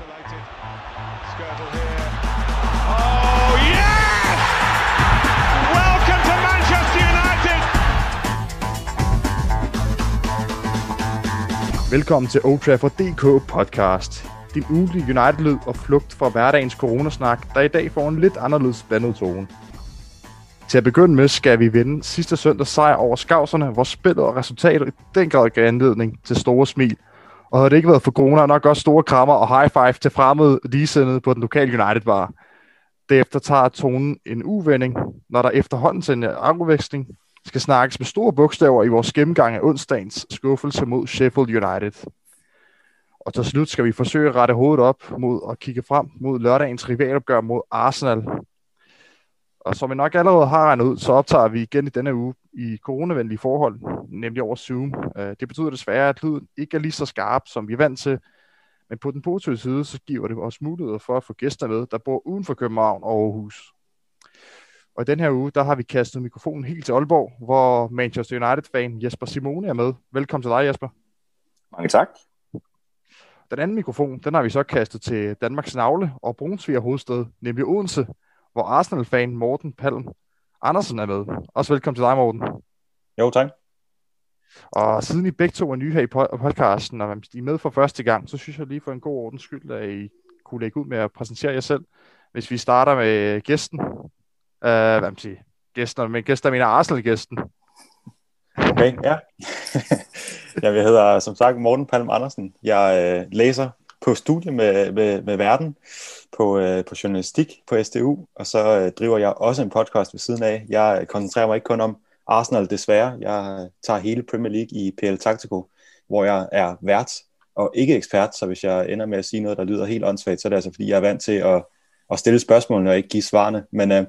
Isolated. Skirtle here. Oh, yes! Welcome to Manchester United! Velkommen til Old Trafford DK podcast. Din ugentlige United-lyd og flugt fra hverdagens coronasnak, der i dag får en lidt anderledes blandet tone. Til at begynde med skal vi vinde sidste søndag sejr over skavserne, hvor spillet og resultatet i den grad gav anledning til store smil. Og havde det ikke været for corona, nok også store krammer og high five til fremmede ligesindede på den lokale United-bar. Derefter tager tonen en uvending, når der efterhånden til en afveksling skal snakkes med store bogstaver i vores gennemgang af onsdagens skuffelse mod Sheffield United. Og til slut skal vi forsøge at rette hovedet op mod at kigge frem mod lørdagens rivalopgør mod Arsenal. Og som vi nok allerede har regnet ud, så optager vi igen i denne uge i coronavenlige forhold, nemlig over Zoom. Øh, Det betyder desværre, at lyden ikke er lige så skarp, som vi er vant til. Men på den positive side, så giver det os mulighed for at få gæster med, der bor uden for København og Aarhus. Og i den her uge, der har vi kastet mikrofonen helt til Aalborg, hvor Manchester United-fan Jesper Simone er med. Velkommen til dig, Jesper. Mange tak. Den anden mikrofon, den har vi så kastet til Danmarks navle og Brunsviger hovedsted, nemlig Odense, hvor Arsenal-fan Morten Palm Andersen er med. Også velkommen til dig, Morten. Jo, tak. Og siden I begge to er nye her i po- podcasten, og I er med for første gang, så synes jeg lige for en god ordens skyld, at I kunne lægge ud med at præsentere jer selv. Hvis vi starter med gæsten. Uh, hvad man sige? Gæsten, men gæsten mener Arsenal-gæsten. Okay, ja. jeg hedder som sagt Morten Palm Andersen. Jeg øh, læser på studie med, med, med verden på, øh, på journalistik på SDU, og så øh, driver jeg også en podcast ved siden af. Jeg koncentrerer mig ikke kun om Arsenal desværre. Jeg øh, tager hele Premier League i PL Tactico, hvor jeg er vært og ikke ekspert, så hvis jeg ender med at sige noget, der lyder helt åndssvagt, så er det altså fordi, jeg er vant til at, at stille spørgsmålene og ikke give svarene. Men øh,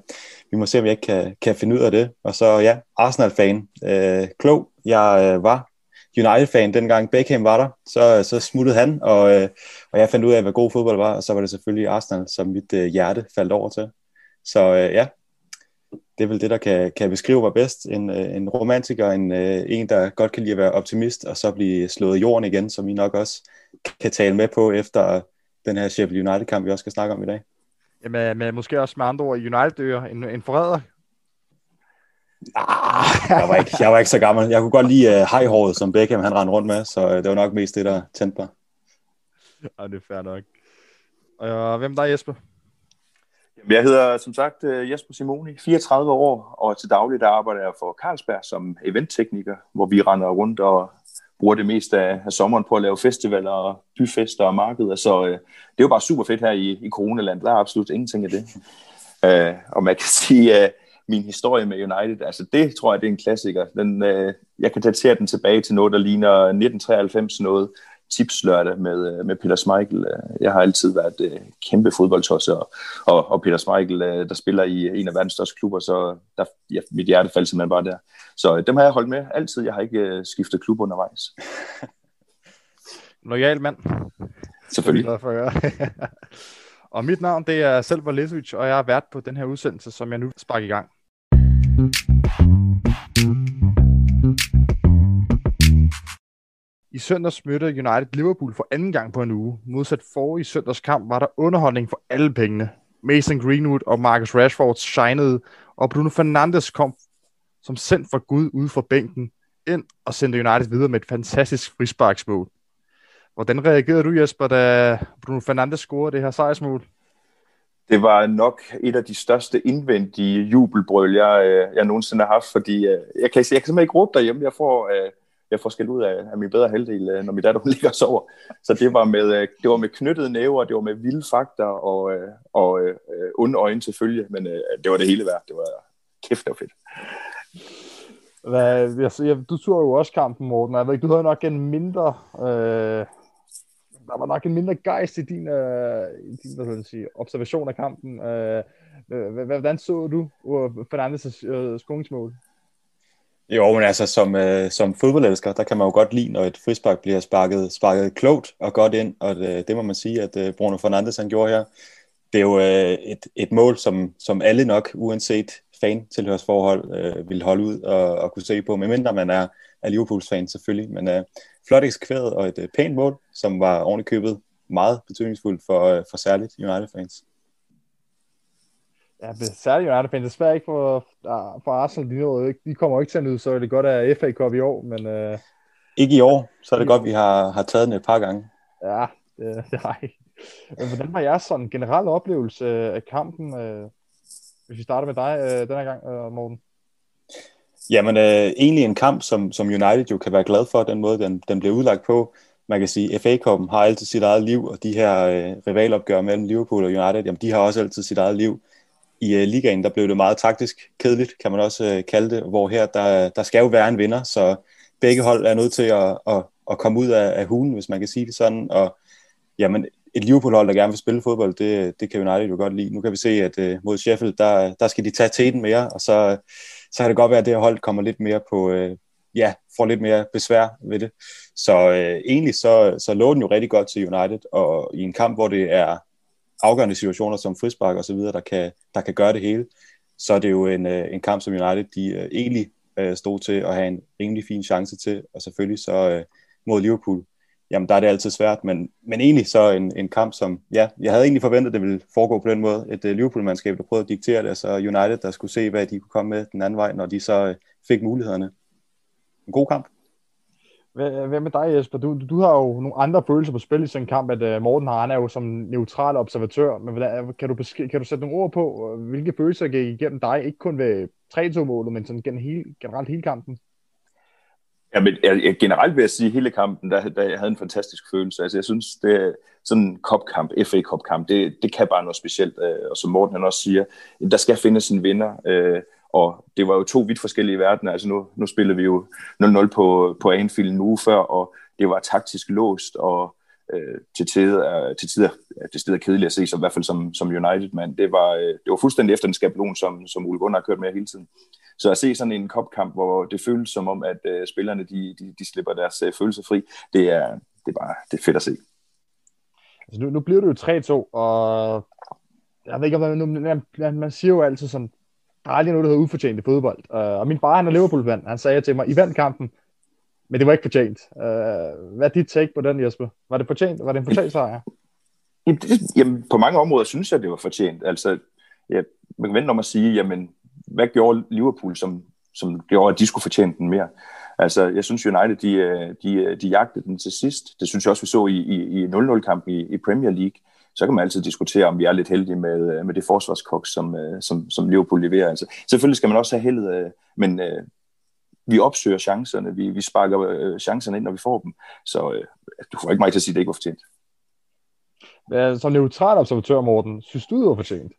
vi må se, om jeg ikke kan, kan finde ud af det. Og så ja, Arsenal-fan. Øh, klog. Jeg øh, var United-fan, dengang Beckham var der. Så, så smuttede han, og, øh, og jeg fandt ud af, hvad god fodbold var, og så var det selvfølgelig Arsenal, som mit øh, hjerte faldt over til. Så øh, ja, det er vel det, der kan, kan beskrive mig bedst. En, øh, en romantiker, en, øh, en, der godt kan lide at være optimist, og så blive slået i jorden igen, som vi nok også kan tale med på efter den her Sheffield United-kamp, vi også skal snakke om i dag. Jamen, men måske også med andre ord United-ører. En, en forræder. Ah, jeg, var ikke, jeg var ikke så gammel. Jeg kunne godt lide uh, hejhåret, som Beckham han rendte rundt med, så uh, det var nok mest det, der tændte mig. Ja, det er fair nok. Og hvem der er Jesper? Jamen, Jeg hedder som sagt øh, Jesper Simoni, 34 år, og til daglig der arbejder jeg for Carlsberg som eventtekniker, hvor vi render rundt og bruger det meste af, af sommeren på at lave festivaler og byfester og markeder. Så øh, det er jo bare super fedt her i, i coronaland. Der er absolut ingenting af det. Øh, og man kan sige, at øh, min historie med United, altså det tror jeg, det er en klassiker. Den, øh, jeg kan datere den tilbage til noget, der ligner 1993 noget tipslørdag med, øh, med Peter Schmeichel. Jeg har altid været øh, kæmpe fodboldtosser, og, og, og Peter Schmeichel, øh, der spiller i en af verdens største klubber, så der, ja, mit hjerte faldt simpelthen bare der. Så øh, dem har jeg holdt med altid. Jeg har ikke øh, skiftet klub undervejs. Loyal mand. Selvfølgelig. Glad for at. og mit navn, det er Selvar Lesovic, og jeg er vært på den her udsendelse, som jeg nu sparker i gang. I søndags mødte United Liverpool for anden gang på en uge. Modsat forrige søndags kamp var der underholdning for alle pengene. Mason Greenwood og Marcus Rashford shinede, og Bruno Fernandes kom som sendt fra Gud ude fra bænken ind og sendte United videre med et fantastisk frisparksmål. Hvordan reagerede du, Jesper, da Bruno Fernandes scorede det her sejrsmål? Det var nok et af de største indvendige jubelbrøl, jeg, øh, jeg nogensinde har haft, fordi øh, jeg kan, jeg kan simpelthen ikke råbe derhjemme. Jeg får, øh, jeg får skæld ud af, af min bedre halvdel, når min datter hun ligger og sover. Så det var med, det var med knyttede næver, det var med vilde fakter og, og øh, onde øjne til følge, men øh, det var det hele værd. Det var kæft og fedt. Hvad, jeg, jeg, du så jo også kampen, Morten. Jeg ved ikke, du havde nok en mindre... Øh, der var nok en mindre gejst i din, øh, i din hvad skal jeg sige, observation af kampen. Øh, øh, hvordan så du øh, Fernandes' øh, skruningsmål? Jo, men altså som, øh, som fodboldelsker, der kan man jo godt lide, når et frispark bliver sparket, sparket klogt og godt ind, og det, det må man sige, at øh, Bruno Fernandes han gjorde her. Det er jo øh, et, et mål, som, som alle nok, uanset fan-tilhørsforhold, øh, vil holde ud og, og kunne se på, medmindre man er, er Liverpools fan selvfølgelig, men øh, flot eksekveret og et øh, pænt mål, som var ordentligt købet meget betydningsfuldt for, øh, for særligt United-fans. Ja, særligt United fans. Desværre ikke for, for Arsenal. De, nåede, ikke, de kommer ikke til at nyde, så er det godt af FA Cup i år, men... Uh, ikke i år, så er det godt, vi har, har taget den et par gange. Ja, det. Men hvordan var jeres sådan generelle oplevelse af kampen? Uh, hvis vi starter med dig uh, denne gang, uh, Morten. Jamen, øh, egentlig en kamp, som, som United jo kan være glad for, den måde, den, den bliver udlagt på. Man kan sige, FA Cup'en har altid sit eget liv, og de her øh, rivalopgør mellem Liverpool og United, jamen, de har også altid sit eget liv. I øh, ligaen, der blev det meget taktisk kedeligt, kan man også øh, kalde det, hvor her, der, der skal jo være en vinder, så begge hold er nødt til at, at, at komme ud af, af hulen, hvis man kan sige det sådan, og jamen, et Liverpool-hold, der gerne vil spille fodbold, det, det kan United jo godt lide. Nu kan vi se, at øh, mod Sheffield, der, der skal de tage teten mere, og så, så kan det godt være, at det her hold kommer lidt mere på, øh, ja, får lidt mere besvær ved det. Så øh, egentlig så, så lå den jo rigtig godt til United, og i en kamp, hvor det er afgørende situationer som frispark og så videre, der kan, der kan gøre det hele, så er det jo en, øh, en kamp, som United de øh, egentlig øh, stod til at have en rimelig fin chance til, og selvfølgelig så øh, mod Liverpool, jamen der er det altid svært, men, men egentlig så en, en kamp, som, ja, jeg havde egentlig forventet, at det ville foregå på den måde. Et uh, Liverpool-mandskab, der prøvede at diktere det, og så United, der skulle se, hvad de kunne komme med den anden vej, når de så uh, fik mulighederne. En god kamp. Hvad, hvad med dig, Jesper? Du, du har jo nogle andre følelser på spil i sådan en kamp, at uh, Morten har, han er jo som neutral observatør, men hvordan, kan, du besk- kan du sætte nogle ord på, hvilke følelser gik igennem dig, ikke kun ved 3-2-målet, men sådan hele, generelt hele kampen? Ja, men jeg, generelt vil jeg sige, at hele kampen, der, der jeg havde en fantastisk følelse. Altså, jeg synes, det er sådan en kopkamp, FA Cup-kamp, det, det kan bare noget specielt. Øh, og som Morten han også siger, der skal findes en vinder. Øh, og det var jo to vidt forskellige verdener. Altså nu, nu spillede vi jo 0-0 på, på Anfield en uge før, og det var taktisk låst, og øh, til tider, til tider, til det er kedeligt at se, som, i hvert fald som, som United-mand. Det var, øh, det var fuldstændig efter den skabelon, som, som Ole Gunnar har kørt med hele tiden. Så at se sådan en kopkamp, hvor det føles som om, at øh, spillerne de, de, de slipper deres øh, følelser fri, det er, det er bare det er fedt at se. Altså nu, nu bliver det jo 3-2, og jeg ved ikke, om man, man, man siger jo altid sådan, der er aldrig noget, der hedder ufortjent i fodbold. Uh, og min far, han er Liverpool-fan, han sagde til mig, I vandt kampen, men det var ikke fortjent. Uh, hvad er dit take på den, Jesper? Var det fortjent? Var det en fortjent sejr? Jamen, på mange områder synes jeg, det var fortjent. Altså, ja, man kan vente om at sige, jamen, hvad gjorde Liverpool, som, som gjorde, at de skulle fortjene den mere? Altså, jeg synes United, de, øh, de, øh, de jagtede den til sidst. Det synes jeg også, vi så i, i, i 0-0-kampen i, i Premier League. Så kan man altid diskutere, om vi er lidt heldige med, med det forsvarskok, som, som, som Liverpool leverer. Altså, selvfølgelig skal man også have heldet, men vi opsøger chancerne, vi, vi sparker øh, chancerne ind, når vi får dem. Så øh, du får ikke mig til at sige, at det ikke var fortjent. Som neutral observatør, Morten, synes du, det var fortjent?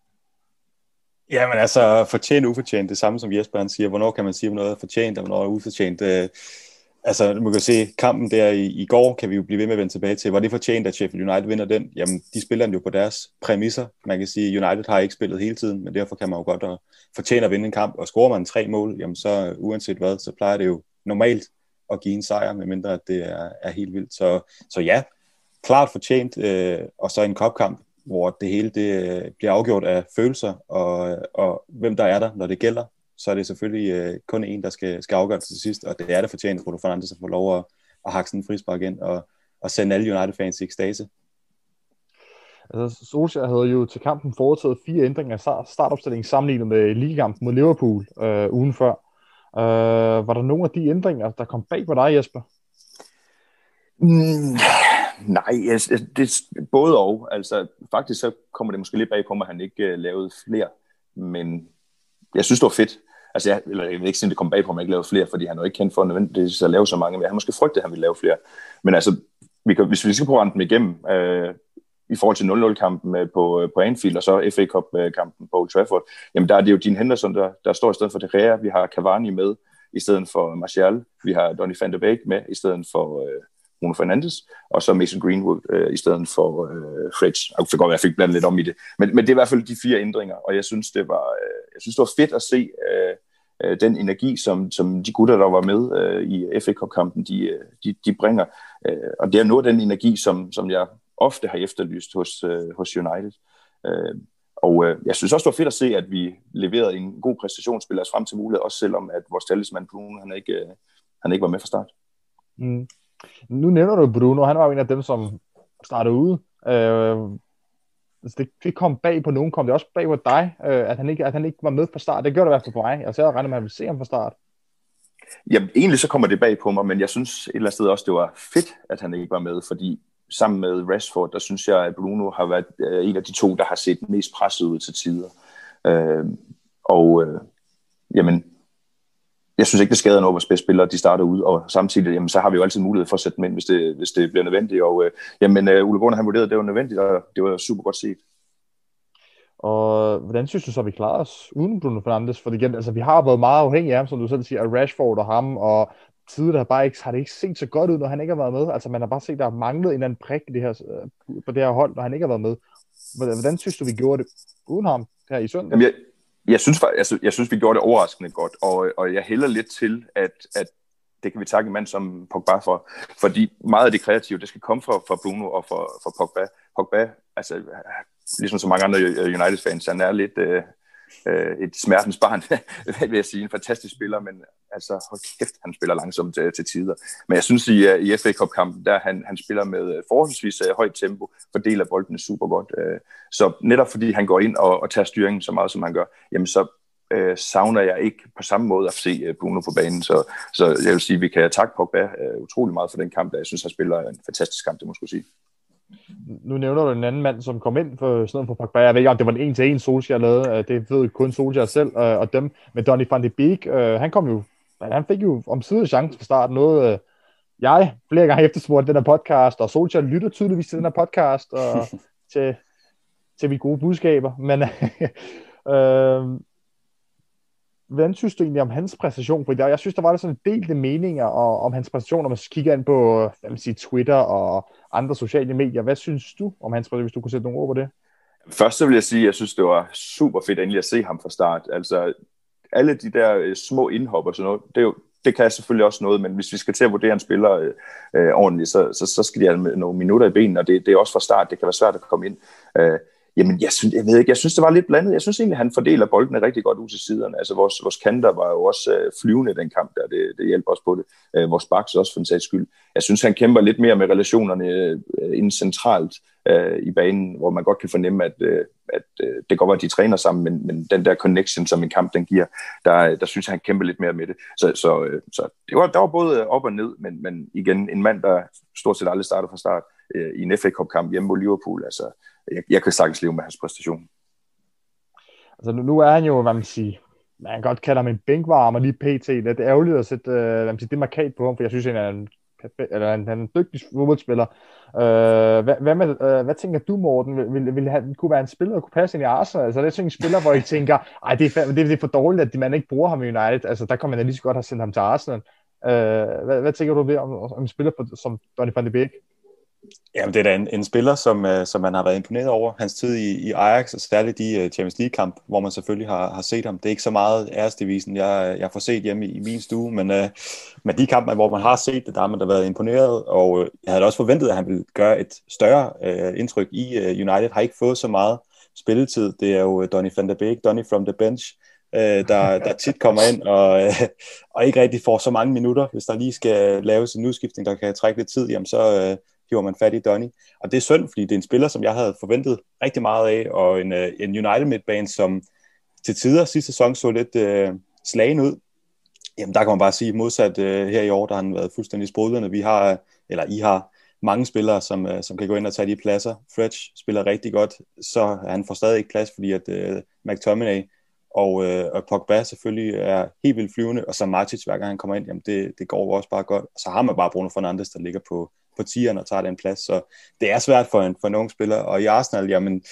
Jamen altså, fortjent og ufortjent, det samme som Jesper han siger. Hvornår kan man sige, om noget er fortjent, og hvornår er ufortjent? Øh, altså, man kan se, kampen der i, i går, kan vi jo blive ved med at vende tilbage til. Var det fortjent, at Sheffield United vinder den? Jamen, de spiller den jo på deres præmisser. Man kan sige, United har ikke spillet hele tiden, men derfor kan man jo godt at fortjene at vinde en kamp. Og scorer man tre mål, jamen så øh, uanset hvad, så plejer det jo normalt at give en sejr, medmindre at det er, er helt vildt. Så, så ja, klart fortjent, øh, og så en kopkamp, hvor det hele det øh, bliver afgjort af følelser, og, og hvem der er der, når det gælder, så er det selvfølgelig øh, kun en, der skal, skal afgøre det til sidst, og det er det fortjent, Bruno Fernandes at få lov at, at hakke sådan en frispark ind, og, og sende alle United-fans i ekstase. Altså, Solskjaer havde jo til kampen foretaget fire ændringer af startopstillingen sammenlignet med ligekampen mod Liverpool øh, ugen før. Øh, var der nogle af de ændringer, der kom bag på dig, Jesper? Mm, Nej, altså, det er både og. Altså, faktisk så kommer det måske lidt bag på mig, at han ikke uh, lavede flere. Men jeg synes, det var fedt. Altså, jeg, eller jeg vil ikke sige, at det kom bag på at man ikke lavede flere, fordi han er jo ikke kendt for nødvendigvis at lave så mange. Men jeg har måske frygtet, at han ville lave flere. Men altså, vi kan, hvis vi skal prøve at rende dem igennem, øh, i forhold til 0-0-kampen øh, på, øh, på Anfield, og så FA Cup-kampen øh, på Old Trafford, jamen der er det jo Dean Henderson, der, der står i stedet for De Gea. Vi har Cavani med i stedet for Martial. Vi har Donny van de Beek med i stedet for, Bruno Fernandes, og så Mason Greenwood øh, i stedet for øh, Fredge. Jeg kan godt være, at jeg fik blandet lidt om i det. Men, men det er i hvert fald de fire ændringer, og jeg synes, det var, øh, jeg synes, det var fedt at se øh, øh, den energi, som, som de gutter, der var med øh, i FA Cup-kampen, de, øh, de, de bringer. Øh, og det er noget af den energi, som, som jeg ofte har efterlyst hos, øh, hos United. Øh, og øh, jeg synes også, det var fedt at se, at vi leverede en god præstation, spiller os altså frem til mulighed, også selvom at vores talisman Bruno, han ikke, øh, han ikke var med fra start. Mm. Nu nævner du Bruno, han var jo en af dem, som startede ude Øh, altså det, det kom bag på nogen, kom det også bag på dig, øh, at, han ikke, at han ikke var med fra start. Det gjorde det i hvert fald på mig. Altså, jeg regner med, at han se ham fra start. Jamen, egentlig så kommer det bag på mig, men jeg synes et eller andet sted også, det var fedt, at han ikke var med, fordi sammen med Rashford, der synes jeg, at Bruno har været øh, en af de to, der har set mest presset ud til tider. Øh, og øh, jamen, jeg synes ikke, det skader noget, hvis spillere de starter ud, og samtidig jamen, så har vi jo altid mulighed for at sætte dem ind, hvis det, hvis det bliver nødvendigt. Og øh, jamen, øh, Ole Gunnar, han vurderede, at det var nødvendigt, og det var super godt set. Og hvordan synes du så, vi klarer os uden Bruno Fernandes? For igen, altså, vi har været meget afhængige af ham, som du selv siger, af Rashford og ham, og tidligere har, bare ikke, har det ikke set så godt ud, når han ikke har været med. Altså man har bare set, der har manglet en anden prik det her, øh, på det her hold, når han ikke har været med. Hvordan synes du, vi gjorde det uden ham her i søndag? Jamen, jeg, jeg, synes, altså, jeg synes, vi gjorde det overraskende godt, og, og jeg hælder lidt til, at, at det kan vi takke en mand som Pogba for, fordi meget af det kreative, det skal komme fra, fra Bruno og fra, fra Pogba. Pogba, altså ligesom så mange andre United-fans, han er lidt, øh, øh, et smertens barn, vil jeg sige. En fantastisk spiller, men altså, hold kæft, han spiller langsomt til, til tider. Men jeg synes, i, øh, i FA Cup-kampen, der han, han spiller med øh, forholdsvis øh, højt tempo, fordeler boldene super godt. Øh, så netop fordi han går ind og, og tager styringen så meget, som han gør, jamen så øh, savner jeg ikke på samme måde at se uh, Bruno på banen. Så, så jeg vil sige, at vi kan takke Pogba øh, utrolig meget for den kamp, der jeg synes, han spiller en fantastisk kamp, det må jeg sige nu nævner du en anden mand, som kom ind for sådan for Pogba. Jeg ved ikke, om det var en en til en Solskjaer lavede. Øh, det ved kun Solskjaer selv øh, og dem. Men Donny van de Beek, øh, han kom jo, han fik jo om siden chance fra start. Noget, jeg flere gange efterspurgte den her podcast, og Solskjaer lytter tydeligvis til den her podcast, og til, til vi gode budskaber. Men øh, hvordan synes du egentlig om hans præstation? For jeg synes, der var der sådan en delte meninger om hans præstation, når man kigger ind på hvad man siger, Twitter og andre sociale medier. Hvad synes du om hans præstation, hvis du kunne sætte nogle ord på det? Først så vil jeg sige, at jeg synes, det var super fedt endelig at se ham fra start. Altså, alle de der øh, små indhop og sådan noget, det, er jo, det kan selvfølgelig også noget, men hvis vi skal til at vurdere en spiller øh, øh ordentligt, så, så, så skal de have nogle minutter i benene, og det, det er også fra start, det kan være svært at komme ind. Øh, Jamen, jeg synes, jeg ved ikke, jeg synes, det var lidt blandet. Jeg synes egentlig, han fordeler boldene rigtig godt ud til siderne. Altså, vores, vores kanter var jo også øh, flyvende den kamp der. Det, det hjælper også på det. Øh, vores baks også for en sags skyld. Jeg synes, han kæmper lidt mere med relationerne øh, inden centralt øh, i banen, hvor man godt kan fornemme, at, øh, at øh, det går godt, at de træner sammen, men, men den der connection, som en kamp den giver, der, der synes jeg, han kæmper lidt mere med det. Så, så, øh, så det var, der var både op og ned, men, men igen, en mand, der stort set aldrig starter fra start øh, øh, i en FA Cup-kamp hjemme mod Liverpool, altså jeg, jeg kan sagtens leve med hans præstation. Altså nu, nu er han jo, hvad man siger, man kan godt kalde ham en bænkvarmer lige pt. Det er ærgerligt at sætte øh, hvad man siger, det markat på ham, for jeg synes, han er en, eller han, han er en dygtig fodboldspiller. Øh, hvad, hvad, med, øh, hvad tænker du, Morten? Vil, vil, vil han kunne være en spiller, der kunne passe ind i Arsenal? Altså, det er sådan en spiller, hvor I tænker, ej, det er, det, det er for dårligt, at man ikke bruger ham i United. Altså, der kan man da lige så godt have sendt ham til Arsenal. Øh, hvad, hvad tænker du ved om, om en spiller på, som Donny van de Beek? Jamen, det er da en, en spiller, som, uh, som man har været imponeret over. Hans tid i, i Ajax, og særligt i uh, Champions League-kamp, hvor man selvfølgelig har, har set ham. Det er ikke så meget æresdivisen, jeg, jeg får set hjemme i, i min stue, men uh, men de kampe, hvor man har set det, der har man da været imponeret, og uh, jeg havde også forventet, at han ville gøre et større uh, indtryk i uh, United. Har ikke fået så meget spilletid. Det er jo Donny van der Beek, Donny from the bench, uh, der, der tit kommer ind og, uh, og ikke rigtig får så mange minutter. Hvis der lige skal laves en udskiftning, der kan trække lidt tid, jamen så... Uh, hiver man fat i Donny. Og det er synd, fordi det er en spiller, som jeg havde forventet rigtig meget af, og en, uh, en United midtbane, som til tider sidste sæson så lidt uh, slagen ud. Jamen der kan man bare sige, modsat uh, her i år, der har han været fuldstændig sprudlende. Vi har, eller I har mange spillere, som, uh, som kan gå ind og tage de pladser. Fredge spiller rigtig godt, så han får stadig ikke plads, fordi at uh, McTominay og, øh, og Pogba selvfølgelig er helt vildt flyvende, og så Matic, hver gang han kommer ind, jamen det, det går også bare godt. Og så har man bare Bruno Fernandes, der ligger på, på tieren og tager den plads. Så det er svært for en, for en ung spiller. Og i Arsenal, jamen,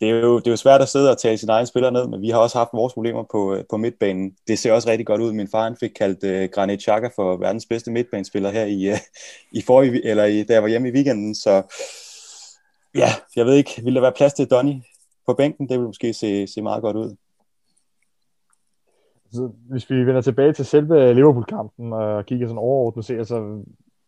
det er, jo, det er jo svært at sidde og tage sin egen spiller ned, men vi har også haft vores problemer på, øh, på midtbanen. Det ser også rigtig godt ud. Min far han fik kaldt uh, Granit Xhaka for verdens bedste midtbanespiller her i, uh, i forrige, eller i, da jeg var hjemme i weekenden. Så ja, jeg ved ikke, vil der være plads til Donny på bænken? Det vil måske se, se meget godt ud. Så hvis vi vender tilbage til selve Liverpool-kampen og kigger sådan overordnet, så altså,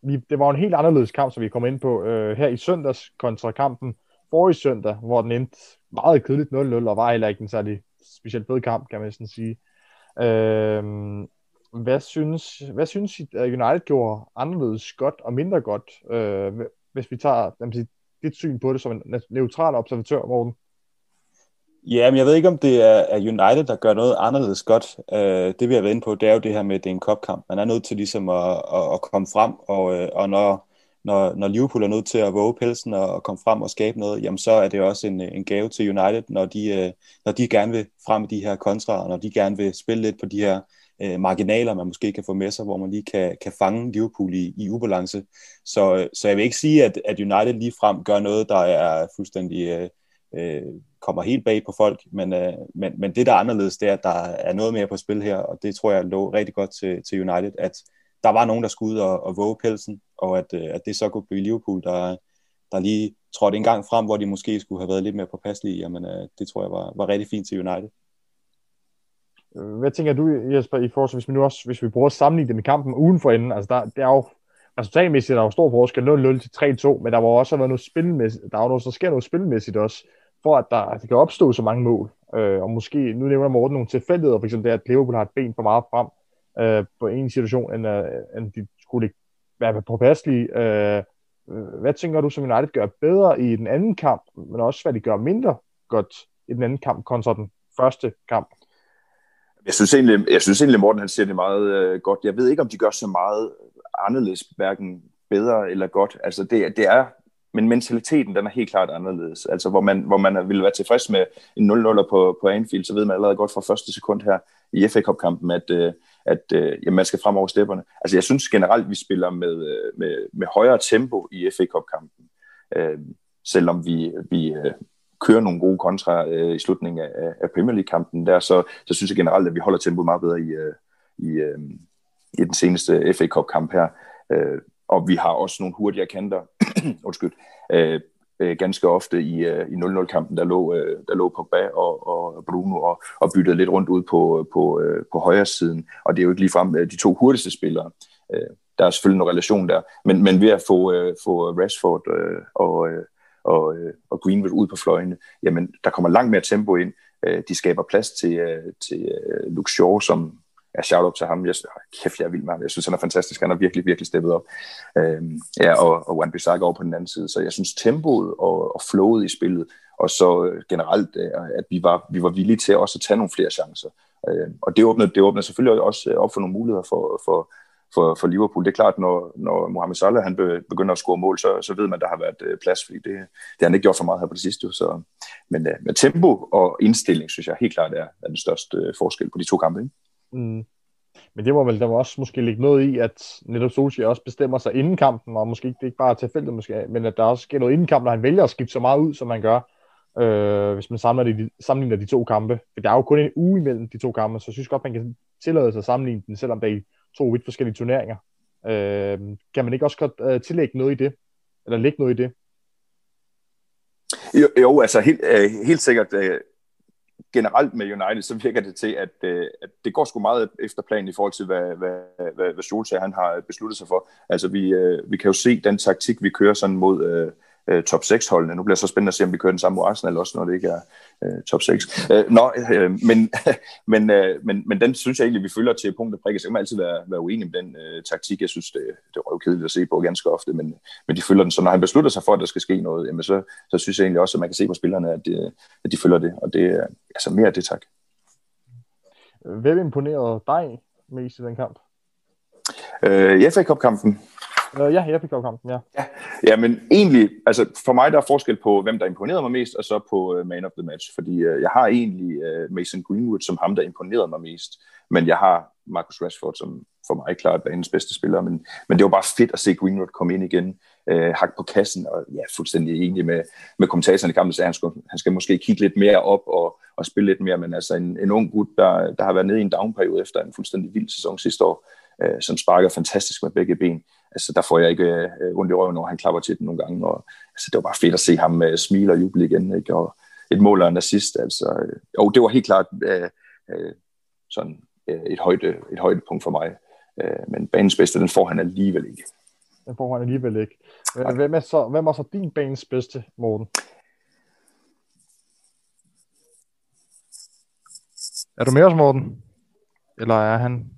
vi, det var en helt anderledes kamp, som vi kom ind på øh, her i søndags kontra kampen forrige søndag, hvor den endte meget kedeligt 0-0, og var heller ikke en særlig specielt fed kamp, kan man sådan sige. Øh, hvad synes, hvad synes I, at United gjorde anderledes godt og mindre godt, øh, hvis vi tager sige, dit syn på det som en neutral observatør, Morten? Ja, men jeg ved ikke, om det er United, der gør noget anderledes godt. Uh, det vi har været inde på, det er jo det her med, at det er en kopkamp. Man er nødt til ligesom at, at, at komme frem, og, øh, og når, når, når Liverpool er nødt til at våge pelsen og, og komme frem og skabe noget, jamen så er det også en, en gave til United, når de, øh, når de gerne vil frem i de her kontra, og når de gerne vil spille lidt på de her marginaler, man måske kan få med sig, hvor man lige kan, kan fange Liverpool i, i ubalance. Så, så jeg vil ikke sige, at, at United lige frem gør noget, der er fuldstændig... Uh, øh, kommer helt bag på folk, men, øh, men, men det, der er anderledes, det er, at der er noget mere på spil her, og det tror jeg lå rigtig godt til, til United, at der var nogen, der skulle ud og, og våge pelsen, og at, øh, at det så kunne blive Liverpool, der, der lige trådte en gang frem, hvor de måske skulle have været lidt mere påpasselige, jamen øh, det tror jeg var, var rigtig fint til United. Øh, hvad tænker du, Jesper, i forhold til, hvis vi nu også, hvis vi bruger at sammenligne det med kampen uden for enden, altså der, det er jo resultatmæssigt, der er jo stor forskel, 0-0 til 3-2, men der var også været noget spilmæssigt, der er noget, der sker noget spilmæssigt også, for at der, at kan opstå så mange mål. Øh, og måske, nu nævner Morten nogle tilfældigheder, for eksempel det, at Liverpool har et ben for meget frem øh, på en situation, end, øh, end de skulle være påpasselige. Øh, øh, hvad tænker du, som United gør bedre i den anden kamp, men også hvad de gør mindre godt i den anden kamp kontra den første kamp? Jeg synes egentlig, jeg synes egentlig Morten han siger det meget øh, godt. Jeg ved ikke, om de gør så meget anderledes, hverken bedre eller godt. Altså det, det er men mentaliteten, den er helt klart anderledes. Altså, hvor man, hvor man vil være tilfreds med en 0-0 på, på Anfield, så ved man allerede godt fra første sekund her i FA Cup-kampen, at, øh, at øh, jamen, man skal frem over stepperne. Altså, jeg synes generelt, vi spiller med, øh, med, med højere tempo i FA Cup-kampen. Øh, selvom vi, vi øh, kører nogle gode kontra øh, i slutningen af, af Premier League-kampen der, så, så synes jeg generelt, at vi holder tempoet meget bedre i, øh, i, øh, i den seneste FA Cup-kamp her. Øh, og vi har også nogle hurtigere kanter, undskyld, øh, øh, ganske ofte i, øh, i 0-0-kampen, der lå, øh, der lå Pogba og, og Bruno og, og byttede lidt rundt ud på, øh, på, øh, på højre siden, og det er jo ikke ligefrem øh, de to hurtigste spillere. Øh, der er selvfølgelig en relation der, men, men ved at få, øh, få Rashford øh, og, øh, og, øh, og Greenwood ud på fløjene, jamen der kommer langt mere tempo ind. Øh, de skaber plads til, øh, til øh, Luke Shaw, som, ja, shout-out til ham. Jeg, kæft, jeg er vild med ham. Jeg synes, han er fantastisk. Han har virkelig, virkelig steppet op. Øhm, ja, og, og Wan Bissaka over på den anden side. Så jeg synes, tempoet og, og flowet i spillet, og så øh, generelt, øh, at vi var, vi var villige til også at tage nogle flere chancer. Øh, og det åbnede, det åbnede selvfølgelig også øh, op for nogle muligheder for, for, for, for Liverpool. Det er klart, når, når Mohamed Salah han begynder at score mål, så, så ved man, at der har været plads, fordi det, det har han ikke gjort for meget her på det sidste. Så, men med tempo og indstilling, synes jeg helt klart er, er den største forskel på de to kampe. Ikke? Mm. Men det må vel der må også måske ligge noget i, at netop Sochi også bestemmer sig inden kampen, og måske ikke, det er ikke bare tilfældet måske, men at der også sker noget inden kampen, når han vælger at skifte så meget ud, som man gør, øh, hvis man sammenligner de, sammenligner de to kampe. For der er jo kun en uge imellem de to kampe, så jeg synes godt, man kan tillade sig at sammenligne den, selvom det er to vidt forskellige turneringer. Øh, kan man ikke også godt øh, tillægge noget i det? Eller lægge noget i det? Jo, jo altså helt, øh, helt sikkert. Øh, generelt med United, så virker det til, at, øh, at det går sgu meget efter planen i forhold til, hvad, hvad, hvad, hvad Solskjaer han har besluttet sig for. Altså, vi, øh, vi kan jo se den taktik, vi kører sådan mod øh, øh top 6-holdene. Nu bliver det så spændende at se, om vi kører den samme mod Arsenal også, når det ikke er øh, top 6. Øh, nå, øh, men, men, øh, men, men den synes jeg egentlig, vi følger til punkt og prikke. Så kan man altid være, være uenig med den øh, taktik. Jeg synes, det, det er kedeligt at se på ganske ofte, men, men de følger den. Så når han beslutter sig for, at der skal ske noget, jamen så, så synes jeg egentlig også, at man kan se på spillerne, at de, at de følger det. Og det er altså mere af det, tak. Hvem imponerede dig mest i den kamp? Øh, jeg fik Øh, Uh, ja, jeg fik kampen, ja. ja. Ja, men egentlig, altså for mig der er forskel på, hvem der imponerede mig mest, og så på uh, man of the match. Fordi uh, jeg har egentlig uh, Mason Greenwood som ham, der imponerede mig mest. Men jeg har Marcus Rashford som for mig klart er hendes bedste spiller. Men, men det var bare fedt at se Greenwood komme ind igen, uh, hak på kassen, og ja, fuldstændig enig med, med kommentatoren i kampen, så han skal, han skal måske kigge lidt mere op og, og spille lidt mere, men altså en, en ung gut, der, der har været nede i en downperiode efter en fuldstændig vild sæson sidste år, uh, som sparker fantastisk med begge ben altså, der får jeg ikke øh, ondt i røven, når han klapper til den nogle gange. Og, altså, det var bare fedt at se ham øh, smile og juble igen. Ikke? Og et mål og en assist. Altså, øh, og det var helt klart øh, øh, sådan øh, et, højde, et højdepunkt for mig. Øh, men banens bedste, den får han alligevel ikke. Den får han alligevel ikke. Hvem er så, hvem er så din banens bedste, Morten? Er du med os, Morten? Eller er han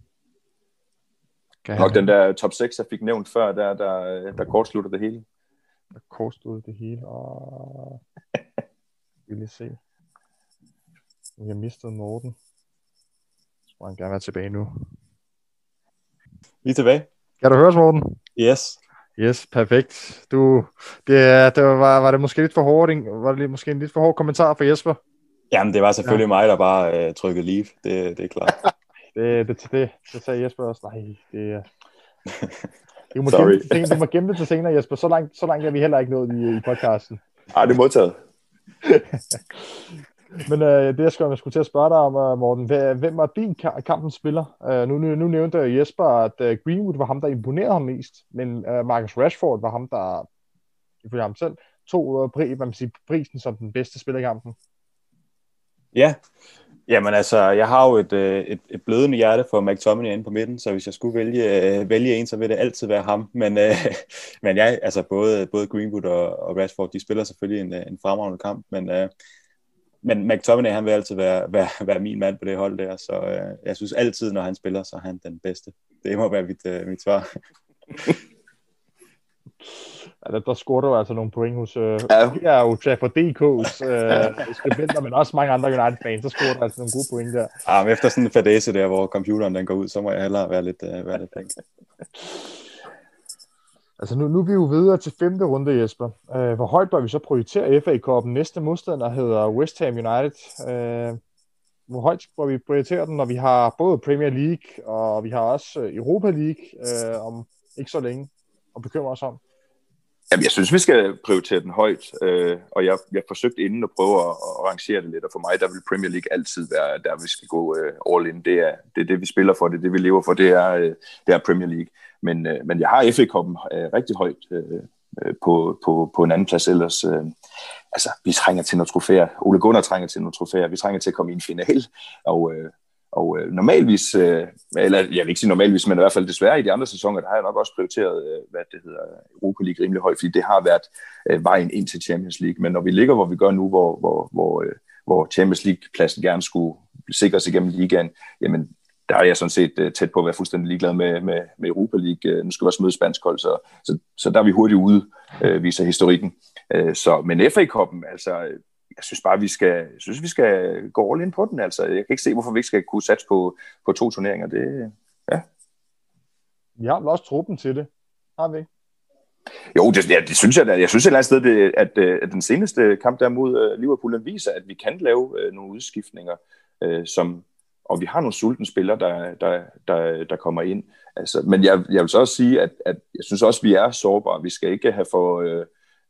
kan Nok den der top 6, jeg fik nævnt før, der, der, der kortslutter det hele. Der kortstod det hele. Og... vil jeg se. Jeg har mistet Morten. Så må han gerne være tilbage nu. Vi er tilbage. Kan du høre os, Morten? Yes. Yes, perfekt. Du, det, det var, var det måske lidt for hårdt, var det måske en lidt for hård kommentar for Jesper? Jamen, det var selvfølgelig ja. mig, der bare øh, trykkede leave. Det, det er klart. det, det, det, det sagde Jesper også. Nej, det er... Du må, gemme det, til, du må gemme det til senere, Jesper. Så langt, så langt er vi heller ikke nået i, i podcasten. Ej, det er modtaget. Men øh, det, jeg skulle, jeg skulle til at spørge dig om, uh, Morten, hvem var din kampens spiller? Uh, nu, nu, nu nævnte Jesper, at uh, Greenwood var ham, der imponerede ham mest, men uh, Marcus Rashford var ham, der, ifølge ham selv, tog uh, pri, man sige, prisen som den bedste spiller i kampen. Ja, jamen altså, jeg har jo et, øh, et, et blødende hjerte for McTominay inde på midten, så hvis jeg skulle vælge, øh, vælge en, så vil det altid være ham. Men, øh, men ja, altså både, både Greenwood og, og Rashford, de spiller selvfølgelig en, øh, en fremragende kamp, men øh, men McTominay, han vil altid være, være, være min mand på det hold der, så øh, jeg synes altid, når han spiller, så er han den bedste. Det må være mit, øh, mit svar. ja, der, der scorer du altså nogle point hos øh, ja. er jo Trafford DK's øh, skribenter, men også mange andre United-fans, så scorer du altså nogle gode point der. Ja, men efter sådan en fadese der, hvor computeren den går ud, så må jeg hellere være lidt, øh, være lidt pænt. Altså nu, nu er vi jo videre til femte runde, Jesper. Uh, hvor højt bør vi så prioritere FA Cup'en? Næste modstander hedder West Ham United. Uh, hvor højt bør vi prioritere den, når vi har både Premier League, og vi har også øh, Europa League uh, om ikke så længe at bekymre os om? Jamen, jeg synes, vi skal prioritere den højt, øh, og jeg, jeg forsøgte inden at prøve at, at rangere det lidt, og for mig, der vil Premier League altid være der, vi skal gå øh, all in. Det er, det er det, vi spiller for, det er det, vi lever for, det er, øh, det er Premier League. Men, øh, men jeg har FA Cup'en øh, rigtig højt øh, øh, på, på, på en anden plads ellers. Øh, altså, vi trænger til nogle trofæer. Ole Gunnar trænger til nogle trofæer. Vi trænger til at komme i en final. Og, øh, og øh, normalvis, øh, eller jeg vil ikke sige normalvis, men i hvert fald desværre i de andre sæsoner, der har jeg nok også prioriteret, øh, hvad det hedder, Europa League rimelig højt, fordi det har været øh, vejen ind til Champions League. Men når vi ligger, hvor vi gør nu, hvor, hvor, hvor, øh, hvor Champions League-pladsen gerne skulle sikres igennem ligaen, jamen der er jeg sådan set uh, tæt på at være fuldstændig ligeglad med, med, med Europa League. Uh, nu skal vi også møde spansk hold, så, så, så der er vi hurtigt ude, uh, viser historikken. Uh, så, men FA-koppen, altså, jeg synes bare, vi skal, jeg synes, vi skal gå all in på den. Altså, jeg kan ikke se, hvorfor vi ikke skal kunne satse på, på to turneringer. Det, ja. Vi har vel også truppen til det, har vi Jo, det, ja, det synes jeg da. Jeg synes et eller andet sted, det, at, at den seneste kamp der mod Liverpool, den viser, at vi kan lave uh, nogle udskiftninger, som, og vi har nogle sultne spillere, der, der, der, der kommer ind. Altså, men jeg, jeg vil så også sige, at, at jeg synes også, at vi er sårbare. Vi skal ikke have for, øh,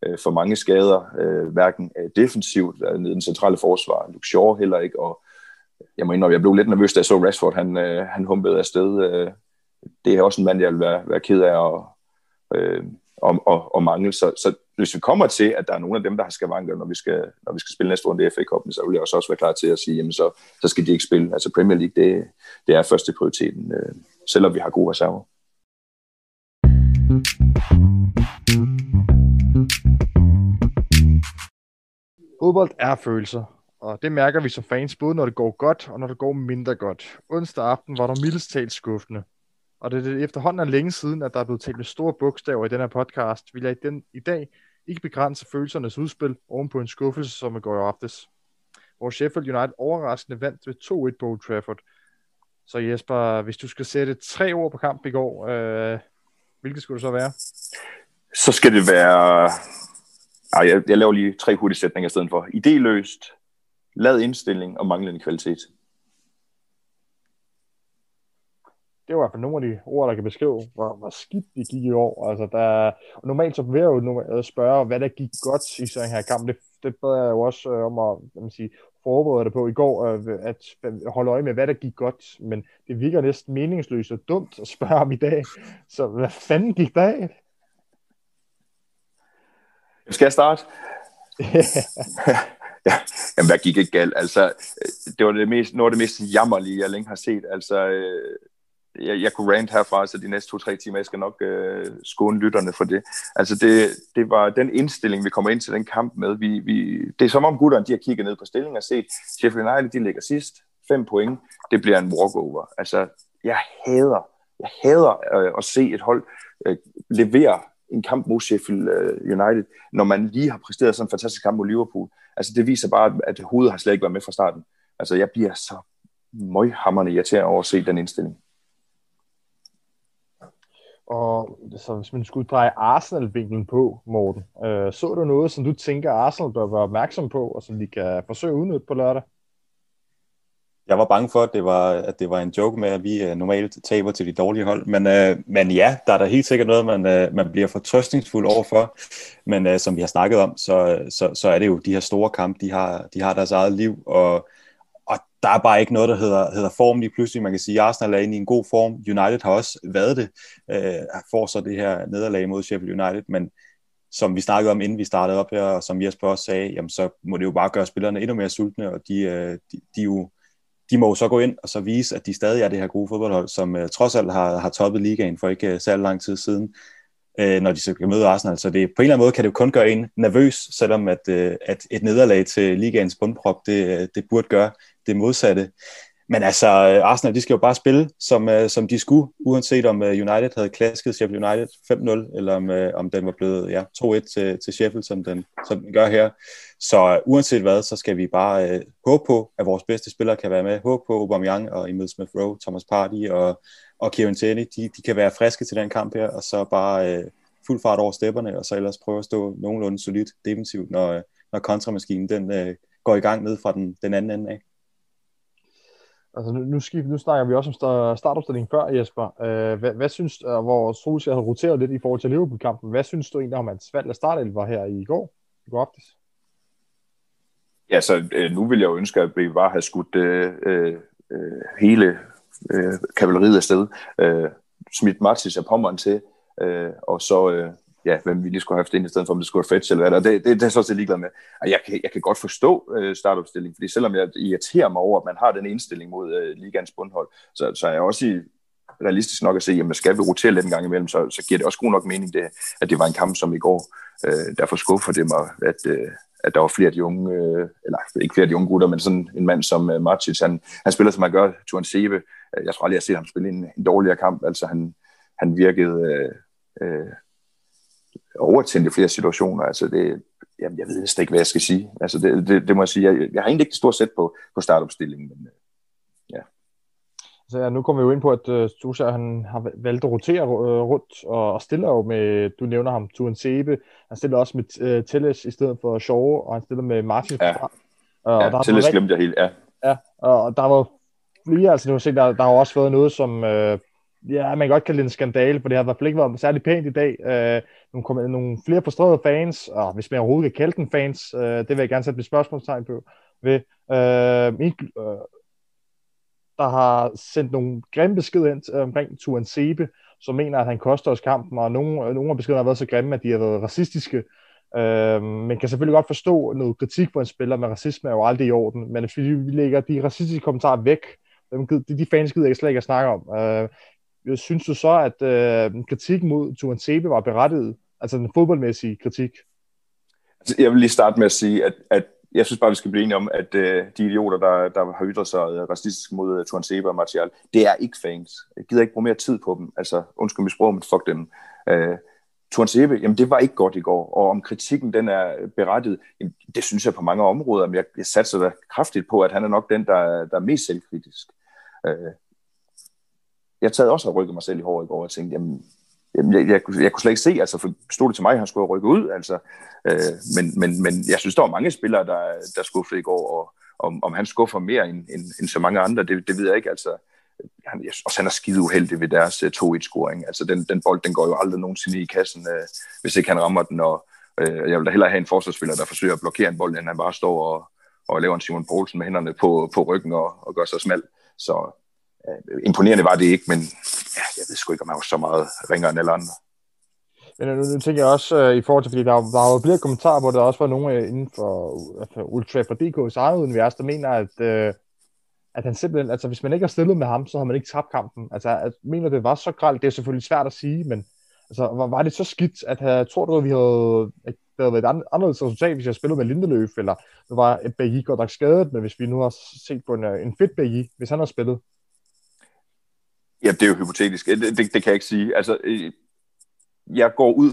øh for mange skader, øh, hverken øh, defensivt øh, nede i den centrale forsvar, Luke Shaw heller ikke, og jeg må indrømme, jeg blev lidt nervøs, da jeg så Rashford, han, øh, han humpede afsted. Øh, det er også en mand, jeg vil være, være ked af at, øh, og, og, og mangle. Så, så hvis vi kommer til, at der er nogle af dem, der har skavanker, når vi skal, når vi skal spille næste runde i FA Cup'en, så vil jeg også, også være klar til at sige, jamen så, så skal de ikke spille. Altså Premier League, det, det er første prioriteten, øh, selvom vi har gode reserver. Fodbold er følelser, og det mærker vi som fans, både når det går godt, og når det går mindre godt. Onsdag aften var der mildest talt skuffende. Og det er efterhånden er længe siden, at der er blevet talt med store bogstaver i den her podcast, vil jeg i, den, i dag ikke begrænse følelsernes udspil oven på en skuffelse, som er går i aftes. Hvor Sheffield United overraskende vandt ved 2-1 på Old Trafford. Så Jesper, hvis du skal sætte tre ord på kamp i går, øh, hvilket skulle det så være? Så skal det være... Ej, jeg, jeg laver lige tre hurtige sætninger i stedet for. Idéløst, lad indstilling og manglende kvalitet. det var i hvert fald nogle af de ord, der kan beskrive, hvor, hvor skidt det gik i år. Altså, der, og normalt så vil jeg jo spørge, hvad der gik godt i sådan her kamp. Det, det bad jeg jo også øh, om at man sige, forberede det på i går, øh, at holde øje med, hvad der gik godt. Men det virker næsten meningsløst og dumt at spørge om i dag. Så hvad fanden gik der af? Skal jeg starte? ja, jamen, hvad gik ikke galt? Altså, det var det mest, noget af det mest jammerlige, jeg længe har set. Altså, øh, jeg, jeg kunne rant herfra, så de næste to-tre timer, jeg skal nok øh, skåne lytterne for det. Altså det, det var den indstilling, vi kommer ind til den kamp med. Vi, vi, det er som om gutterne, de har kigget ned på stillingen og set, Sheffield United, de ligger sidst, fem point, det bliver en walkover. Altså, jeg hader, jeg hader øh, at se et hold øh, levere en kamp mod Sheffield øh, United, når man lige har præsteret sådan en fantastisk kamp mod Liverpool. Altså det viser bare, at hovedet har slet ikke været med fra starten. Altså jeg bliver så møghammerende irriteret over at se den indstilling. Og så hvis man skulle dreje Arsenal-vinklen på, Morten, øh, så du noget, som du tænker, Arsenal bør være opmærksom på, og som de kan forsøge at udnytte på lørdag? Jeg var bange for, at det var, at det var en joke med, at vi uh, normalt taber til de dårlige hold. Men, øh, men ja, der er da helt sikkert noget, man, øh, man bliver fortrøstningsfuld overfor. Men øh, som vi har snakket om, så, så, så er det jo de her store kampe, de har, de har deres eget liv. Og, og der er bare ikke noget, der hedder, hedder form lige pludselig. Man kan sige, at Arsenal er inde i en god form. United har også været det. Øh, får så det her nederlag mod Sheffield United. Men som vi snakkede om, inden vi startede op her, og som Jesper også sagde, jamen så må det jo bare gøre spillerne endnu mere sultne, og de, øh, de, de er jo de må jo så gå ind og så vise, at de stadig er det her gode fodboldhold, som øh, trods alt har, har toppet ligaen for ikke øh, særlig lang tid siden, øh, når de så kan møde Arsenal. Så det, på en eller anden måde kan det jo kun gøre en nervøs, selvom at, øh, at et nederlag til ligaens bundprop, det, øh, det burde gøre det modsatte. Men altså, øh, Arsenal, de skal jo bare spille, som, uh, som de skulle, uanset om uh, United havde klasket Sheffield United 5-0, eller om, uh, om den var blevet ja, 2-1 til, til Sheffield, som den, som den gør her. Så uh, uanset hvad, så skal vi bare uh, håbe på, at vores bedste spillere kan være med. Håbe på Aubameyang og Emil Smith-Rowe, Thomas Partey og, og Kieran Tierney, de, de kan være friske til den kamp her, og så bare uh, fuld fart over stepperne, og så ellers prøve at stå nogenlunde solidt defensivt, når, når kontramaskinen den, uh, går i gang ned fra den, den anden ende af. Altså nu, nu, skift, nu snakker vi også om startopstillingen før, Jesper. Øh, hvad, hvad synes, du, hvor Solskjaer har roteret lidt i forhold til Liverpool-kampen, hvad synes du egentlig om hans valg af startelver her i går? I går aftes? Ja, så øh, nu vil jeg jo ønske, at vi bare have skudt øh, øh, øh, hele øh, kavaleriet afsted. Øh, smidt Martis af pommeren til, øh, og så, øh, ja, hvem vi lige skulle have haft ind i stedet for, om det skulle være Fetch eller hvad der. Det, det, det er så også ligeglad med. Og jeg kan, jeg kan godt forstå øh, startopstillingen, fordi selvom jeg irriterer mig over, at man har den indstilling mod øh, ligans bundhold, så, så er jeg også i, realistisk nok at se, jamen skal vi rotere lidt en gang imellem, så, så giver det også god nok mening, det, at det var en kamp som i går. Øh, derfor skuffer det mig, at, øh, at der var flere af de unge, øh, eller ikke flere af de unge gutter, men sådan en mand som øh, Martic, han, han spiller som han gør, Turan Sebe. Øh, jeg tror aldrig, jeg har set ham spille en, en dårligere kamp. Altså han, han virkede øh, øh, overtændt i flere situationer. Altså det, jamen, jeg ved næsten ikke, hvad jeg skal sige. Altså det, det, det må jeg sige. Jeg, jeg har egentlig ikke det store sæt på, på startopstillingen, men øh, ja. Så ja, nu kommer vi jo ind på, at uh, Tusa, han har valgt at rotere uh, rundt, og, og stiller jo med, du nævner ham, Tuan Sebe, han stiller også med uh, Telles i stedet for Shaw, og han stiller med Martin. Ja, uh, og ja der Telles glemte jeg helt, ja. Ja, og der var flere, altså du har set, der, der har også været noget, som, uh, ja, man kan godt kalde det en skandale, for det har i hvert fald ikke været særlig pænt i dag. Øh, nogle, nogle flere frustrerede fans, og hvis man overhovedet kan kalde dem fans, øh, det vil jeg gerne sætte et spørgsmålstegn på, ved, øh, ikke, øh, der har sendt nogle grimme beskeder ind omkring Tuan Sebe, som mener, at han koster os kampen, og nogle, nogle af beskederne har været så grimme, at de har været racistiske. Øh, man kan selvfølgelig godt forstå noget kritik på en spiller, men racisme er jo aldrig i orden. Men hvis vi, lægger de racistiske kommentarer væk, de, de fans gider jeg slet ikke at snakke om. Uh, Øh, synes du så, at øh, kritikken mod Tuan Sebe var berettiget? Altså den fodboldmæssige kritik? Altså, jeg vil lige starte med at sige, at, at jeg synes bare, vi skal blive enige om, at øh, de idioter, der, der har ytret sig øh, racistisk mod uh, Tuan Seba og Martial, det er ikke fans. Jeg gider ikke bruge mere tid på dem. Altså, undskyld mit sprog, men fuck dem. Øh, Tuan Sebe, jamen det var ikke godt i går, og om kritikken den er berettiget, jamen, det synes jeg på mange områder, men jeg, jeg satser da kraftigt på, at han er nok den, der, der er mest selvkritisk. Øh, jeg sad også og rykkede mig selv i håret i går, og tænkte, jamen Jamen, jeg, jeg, jeg kunne slet ikke se, altså for stod det til mig, at han skulle rykke ud, altså. Øh, men, men, men jeg synes, der var mange spillere, der, der skuffede i går, og om, om han skuffer mere end, end, end så mange andre, det, det ved jeg ikke, altså. Han, jeg, også han er skide uheldig ved deres øh, 2-1-scoring. Altså, den, den bold, den går jo aldrig nogensinde i kassen, øh, hvis ikke han rammer den, og øh, jeg vil da hellere have en forsvarsspiller, der forsøger at blokere en bold, end han bare står og, og laver en Simon Poulsen med hænderne på, på ryggen og, og gør sig smal. Så imponerende var det ikke, men ja, jeg ved sgu ikke, om han var så meget ringere end alle andre. Men øh, nu, nu tænker jeg også uh, i forhold til, fordi der, der var jo flere kommentarer, hvor der også var nogen øh, inden for altså, Ultra for DK's eget univers, der mener, at, uh, at han simpelthen, altså hvis man ikke har stillet med ham, så har man ikke tabt kampen. Altså, at, mener det var så gralt, det er selvfølgelig svært at sige, men altså, var, var det så skidt, at jeg tror du, at vi havde, at det havde været et anderledes resultat, hvis jeg spillede med Lindeløf, eller nu var Bailly godt nok skadet, men hvis vi nu har set på en, en fedt Bailly, hvis han har spillet, Ja, det er jo hypotetisk. Det, det, det kan jeg ikke sige. Altså, øh, jeg går ud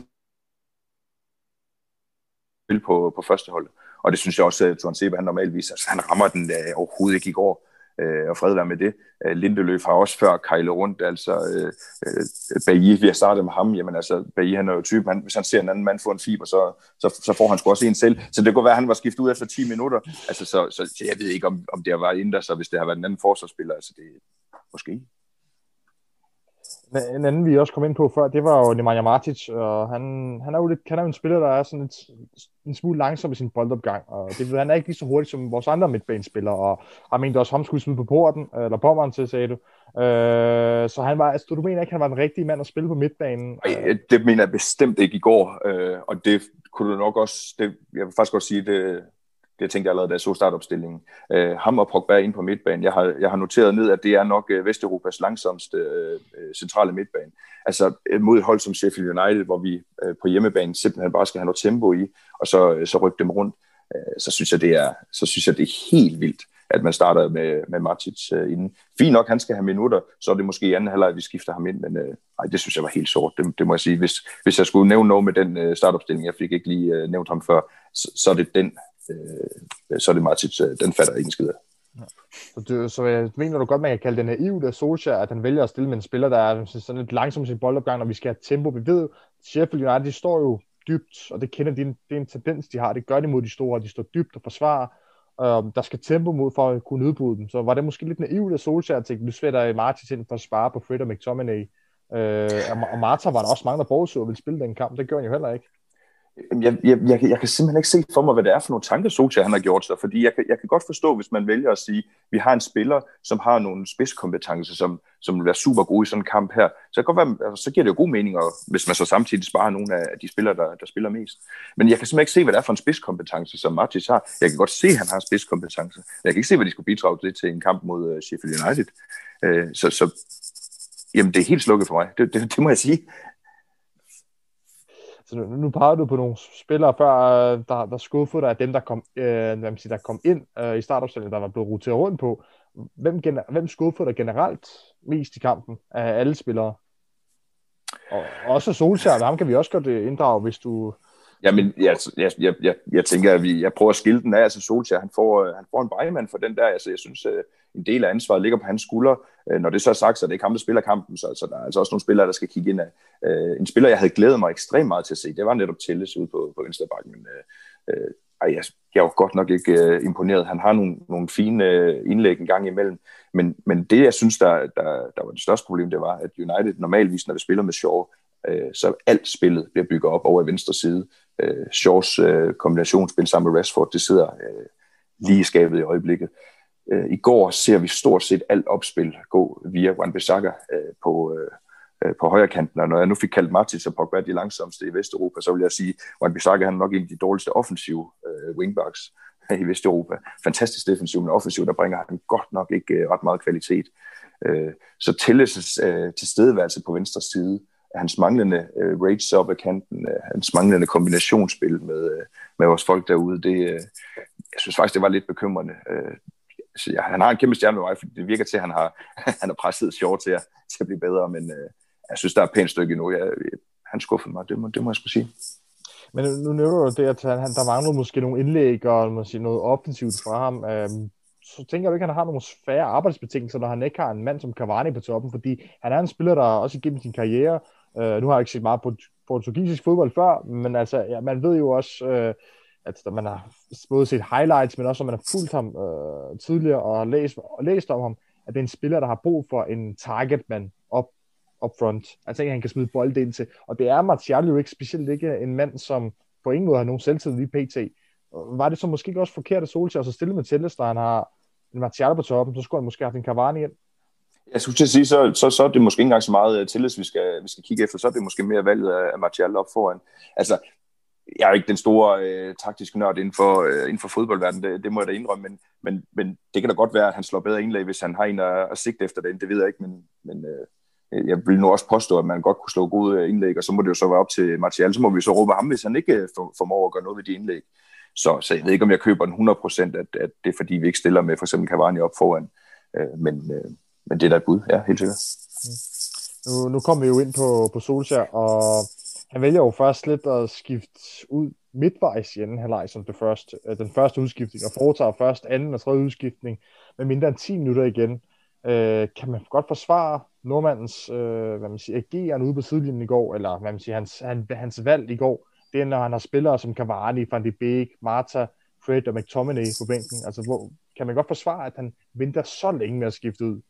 på, på første hold. Og det synes jeg også, at Tuan Seba, han normalvis, altså han rammer den uh, overhovedet ikke i går øh, og fred være med det. Øh, Lindeløf har også før kejlet rundt, altså øh, øh, Bailly, vi har startet med ham, jamen altså Bailly, han er jo typen, han, hvis han ser en anden mand få en fiber, så, så, så får han sgu også en selv. Så det kunne være, at han var skiftet ud efter 10 minutter. Altså, så, så, så jeg ved ikke, om, om det har været inden så hvis det har været en anden forsvarsspiller, altså det måske en anden, vi også kom ind på før, det var jo Nemanja Martic, og han, han er jo lidt, han er jo en spiller, der er sådan et, en smule langsom i sin boldopgang, og det, han er ikke lige så hurtig som vores andre midtbanespillere, og har mente også, ham skulle smide på porten, øh, eller pommeren til, sagde du. Øh, så han var, altså, du mener ikke, han var den rigtige mand at spille på midtbanen? Det mener jeg bestemt ikke i går, øh, og det kunne du nok også, det, jeg vil faktisk godt sige, det, det tænkte jeg allerede, da jeg så startopstillingen. Øh, ham og Pogba ind på midtbanen. Jeg har, jeg har noteret ned, at det er nok øh, Vesteuropas langsomste øh, øh, centrale midtbane. Altså øh, mod et hold som Sheffield United, hvor vi øh, på hjemmebane simpelthen bare skal have noget tempo i, og så, øh, så rykke dem rundt. Øh, så synes jeg, det er, så synes jeg, det er helt vildt, at man starter med, med Matic øh, inden. Fint nok, han skal have minutter, så er det måske i anden halvleg, at vi skifter ham ind, men øh, ej, det synes jeg var helt sort, det, det må jeg sige. Hvis, hvis jeg skulle nævne noget med den øh, startopstilling, jeg fik ikke lige øh, nævnt ham før, så, så er det den, øh, så er det Martins, øh, den fatter ikke en skid Ja. Så, du, så jeg mener du godt, man kan kalde det naivt af Solskjaer, at han vælger at stille med en spiller, der er sådan lidt langsom i sin boldopgang, når vi skal have tempo. Vi ved, Sheffield United, de står jo dybt, og det kender de, det er en tendens, de har. Det gør de mod de store, de står dybt og forsvarer. Øhm, der skal tempo mod for at kunne udbryde dem. Så var det måske lidt naivt af Solskjaer at tænke, nu svætter Martins ind for at spare på Fred og McTominay. Øh, og Marta var der også mange, der forudså at ville spille den kamp. Det gør han jo heller ikke jeg, jeg, jeg, jeg kan simpelthen ikke se for mig, hvad det er for nogle tanker, Socha han har gjort sig, fordi jeg kan, jeg kan godt forstå, hvis man vælger at sige, vi har en spiller, som har nogle spidskompetencer, som, som vil være super gode i sådan en kamp her, så, kan godt være, altså, så giver det jo god mening, og, hvis man så samtidig sparer nogle af de spillere, der, der spiller mest. Men jeg kan simpelthen ikke se, hvad det er for en spidskompetence, som Martis har. Jeg kan godt se, at han har spidskompetence. Jeg kan ikke se, hvad de skulle bidrage til til en kamp mod uh, Sheffield United. Uh, så, så jamen, det er helt slukket for mig. Det, det, det må jeg sige. Så nu, nu pegede du på nogle spillere før, øh, der, der skuffede dig af dem, der kom, øh, hvad man siger, der kom ind øh, i startopstillingen, der var blevet roteret rundt på. Hvem, gener- hvem skuffede dig generelt mest i kampen af alle spillere? Og også Solskjaer, ham kan vi også godt øh, inddrage, hvis du... Jamen, jeg, altså, jeg, jeg, jeg, jeg tænker, at vi, jeg prøver at skille den af. Altså, Solskjaer, han får, øh, han får en bejemand for den der. Altså, jeg synes, øh, en del af ansvaret ligger på hans skuldre. Øh, når det så er sagt, så er det ikke ham, der spiller kampen, så, så der er altså også nogle spillere, der skal kigge ind af. En spiller, jeg havde glædet mig ekstremt meget til at se, det var netop Telles ude på, på Venstrebakken, men øh, øh, ej, jeg, jeg var godt nok ikke øh, imponeret. Han har nogle, nogle fine øh, indlæg en gang imellem, men, men det, jeg synes, der, der, der var det største problem, det var, at United normalvis, når vi spiller med Shaw, øh, så alt spillet bliver bygget op over i venstre side. Øh, Shaws øh, kombinationsspil sammen med Rashford, det sidder øh, lige i skabet i øjeblikket. Øh, I går ser vi stort set alt opspil gå via Wan-Bissaka øh, på, øh, øh på højre kanten, og når jeg nu fik kaldt Martins og Pogba de langsomste i Vesteuropa, så vil jeg sige, at Wan-Bissaka han er nok en af de dårligste offensive øh, wingbacks øh, i Vesteuropa. Fantastisk defensiv, men offensiv, der bringer han godt nok ikke øh, ret meget kvalitet. Øh, så Telles øh, tilstedeværelse på venstre side, hans manglende øh, rates op ad kanten, øh, hans manglende kombinationsspil med, øh, med vores folk derude, det, øh, jeg synes faktisk, det var lidt bekymrende. Øh, så ja, han har en kæmpe stjerne med mig, for det virker til, at han har, han har presset sjovt til at, til at blive bedre, men øh, jeg synes, der er et pænt stykke endnu. Jeg, han skuffede mig, det må, det må jeg skulle sige. Men nu nævner du det, at han, der mangler måske nogle indlæg og måske noget offensivt fra ham. Øhm, så tænker jeg ikke, at han har nogle svære arbejdsbetingelser, når han ikke har en mand som Cavani på toppen, fordi han er en spiller, der også igennem sin karriere, øh, nu har jeg ikke set meget på portugisisk fodbold før, men altså, ja, man ved jo også, øh, at man har både set highlights, men også at man har fulgt ham øh, tidligere og læst, og læst om ham, at det er en spiller, der har brug for en targetman op, up front. Altså ikke, han kan smide bold ind til. Og det er Martial jo ikke specielt ikke en mand, som på ingen måde har nogen selvtid i PT. Var det så måske ikke også forkert at Solskjaer så stille med Telles, når han har en Martial på toppen, så skulle han måske have haft en Cavani ind? Jeg skulle til at sige, så, så, så er det måske ikke engang så meget øh, tillids, vi skal, vi skal kigge efter, så er det måske mere valget af Martial op foran. Altså, jeg er ikke den store øh, taktiske nørd inden for, øh, inden for fodboldverdenen, det, det må jeg da indrømme, men, men, men det kan da godt være, at han slår bedre indlæg, hvis han har en at, at sigte efter det, det ved jeg ikke, men, men øh, jeg vil nu også påstå, at man godt kunne slå gode øh, indlæg, og så må det jo så være op til Martial, så må vi så råbe ham, hvis han ikke øh, formår at gøre noget ved de indlæg. Så, så jeg ved ikke, om jeg køber den 100%, at, at det er fordi, vi ikke stiller med for eksempel Cavani op foran, øh, men, øh, men det er da et bud, ja, helt sikkert. Mm. Nu, nu kommer vi jo ind på, på Solskjaer, og han vælger jo først lidt at skifte ud midtvejs i anden halvleg som det første, øh, den første udskiftning, og foretager først anden og tredje udskiftning med mindre end 10 minutter igen. Øh, kan man godt forsvare nordmandens øh, hvad man siger, ageren ude på sidelinjen i går, eller hvad man siger, hans, han, hans valg i går, det er, når han har spillere som Cavani, Van de Beek, Marta, Fred og McTominay på bænken. Altså, hvor, kan man godt forsvare, at han venter så længe med at skifte ud?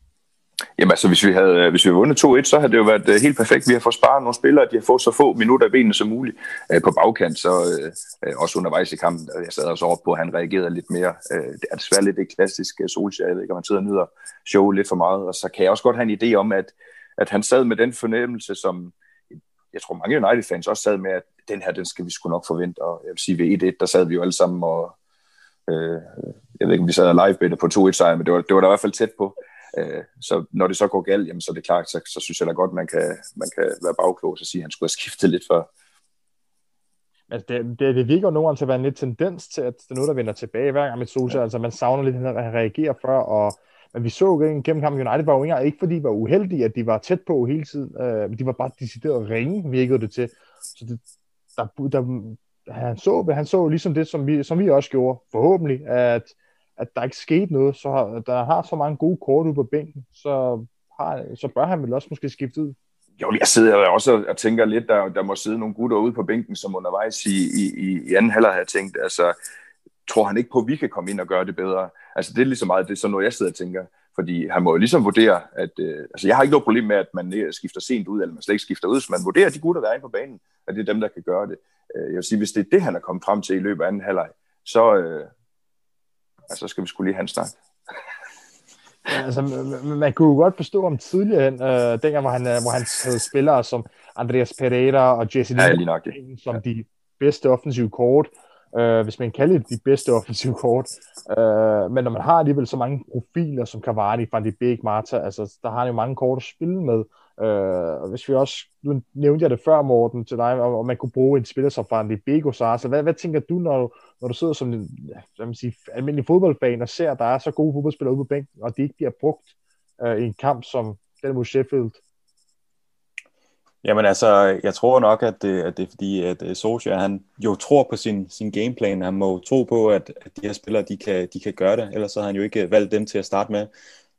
Jamen altså, hvis vi havde, øh, hvis vi havde vundet 2-1, så havde det jo været øh, helt perfekt. Vi har fået sparet nogle spillere, de har fået så få minutter i benene som muligt øh, på bagkant, så øh, øh også undervejs i kampen, jeg sad også over på, at han reagerede lidt mere. Øh, det er desværre lidt det klassiske Solskjaer, jeg ved ikke, om man sidder og nyder show lidt for meget, og så kan jeg også godt have en idé om, at, at han sad med den fornemmelse, som jeg tror mange United-fans også sad med, at den her, den skal vi sgu nok forvente, og jeg vil sige, ved 1-1, der sad vi jo alle sammen og, øh, jeg ved ikke, om vi sad og live på 2-1-sejr, men det var, det var da i hvert fald tæt på. Øh, så når det så går galt, jamen, så er det klart, så, så synes jeg da godt, man kan, man kan være bagklog og sige, at han skulle have skiftet lidt før. Altså det, det, det virker jo nogen til at være en lidt tendens til, at det er noget, der vender tilbage hver gang med Sosa. Ja. Altså man savner lidt, at han reagerer før, og men vi så jo gennem kampen United var jo ikke, ikke fordi de var uheldige, at de var tæt på hele tiden, øh, men de var bare decideret ringe, virkede det til. Så det, der, der, han, så, han så ligesom det, som vi, som vi også gjorde, forhåbentlig, at at der ikke skete noget, så der har så mange gode kort ude på bænken, så, har, så bør han vel også måske skifte ud. Jo, jeg sidder også og tænker lidt, der, der må sidde nogle gutter ude på bænken, som undervejs i, i, i anden halvleg har tænkt, altså, tror han ikke på, at vi kan komme ind og gøre det bedre? Altså, det er ligesom meget, det er sådan noget, jeg sidder og tænker. Fordi han må jo ligesom vurdere, at øh, altså jeg har ikke noget problem med, at man skifter sent ud, eller man slet ikke skifter ud, så man vurderer de gutter, der er inde på banen, at det er dem, der kan gøre det. Øh, jeg vil sige, hvis det er det, han er kommet frem til i løbet af anden halvleg, så, øh, altså, så skal vi skulle lige have en snak. Ja, altså, man kunne jo godt forstå om tidligere, øh, dengang, hvor han, øh, hvor han havde spillere som Andreas Pereira og Jesse ja, Lindberg, som ja. de bedste offensive kort, øh, hvis man kalder det de bedste offensive kort. Øh, men når man har alligevel så mange profiler som Cavani, Van de Beek, Marta, altså, der har han jo mange kort at spille med. Øh, hvis vi også, nu nævnte jeg det før, Morten, til dig, om, om man kunne bruge en spiller som Van de Beek så altså, hvad, hvad tænker du, når, når du sidder som en hvad man siger, almindelig fodboldfan og ser, at der er så gode fodboldspillere ude på bænken, og de ikke bliver brugt øh, i en kamp som den mod Sheffield? Jamen altså, jeg tror nok, at det, at det er fordi, at øh, Socia, han jo tror på sin, sin gameplan. Han må tro på, at, at de her spillere, de kan, de kan gøre det. Ellers så har han jo ikke valgt dem til at starte med.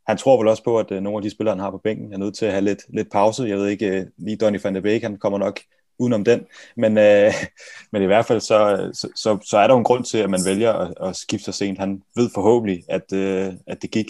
Han tror vel også på, at øh, nogle af de spillere, han har på bænken, er nødt til at have lidt, lidt pause. Jeg ved ikke, øh, lige Donny van de Beek, han kommer nok udenom den. Men, øh, men i hvert fald, så, så, så, så er der jo en grund til, at man vælger at, at skifte sig sent. Han ved forhåbentlig, at, øh, at det gik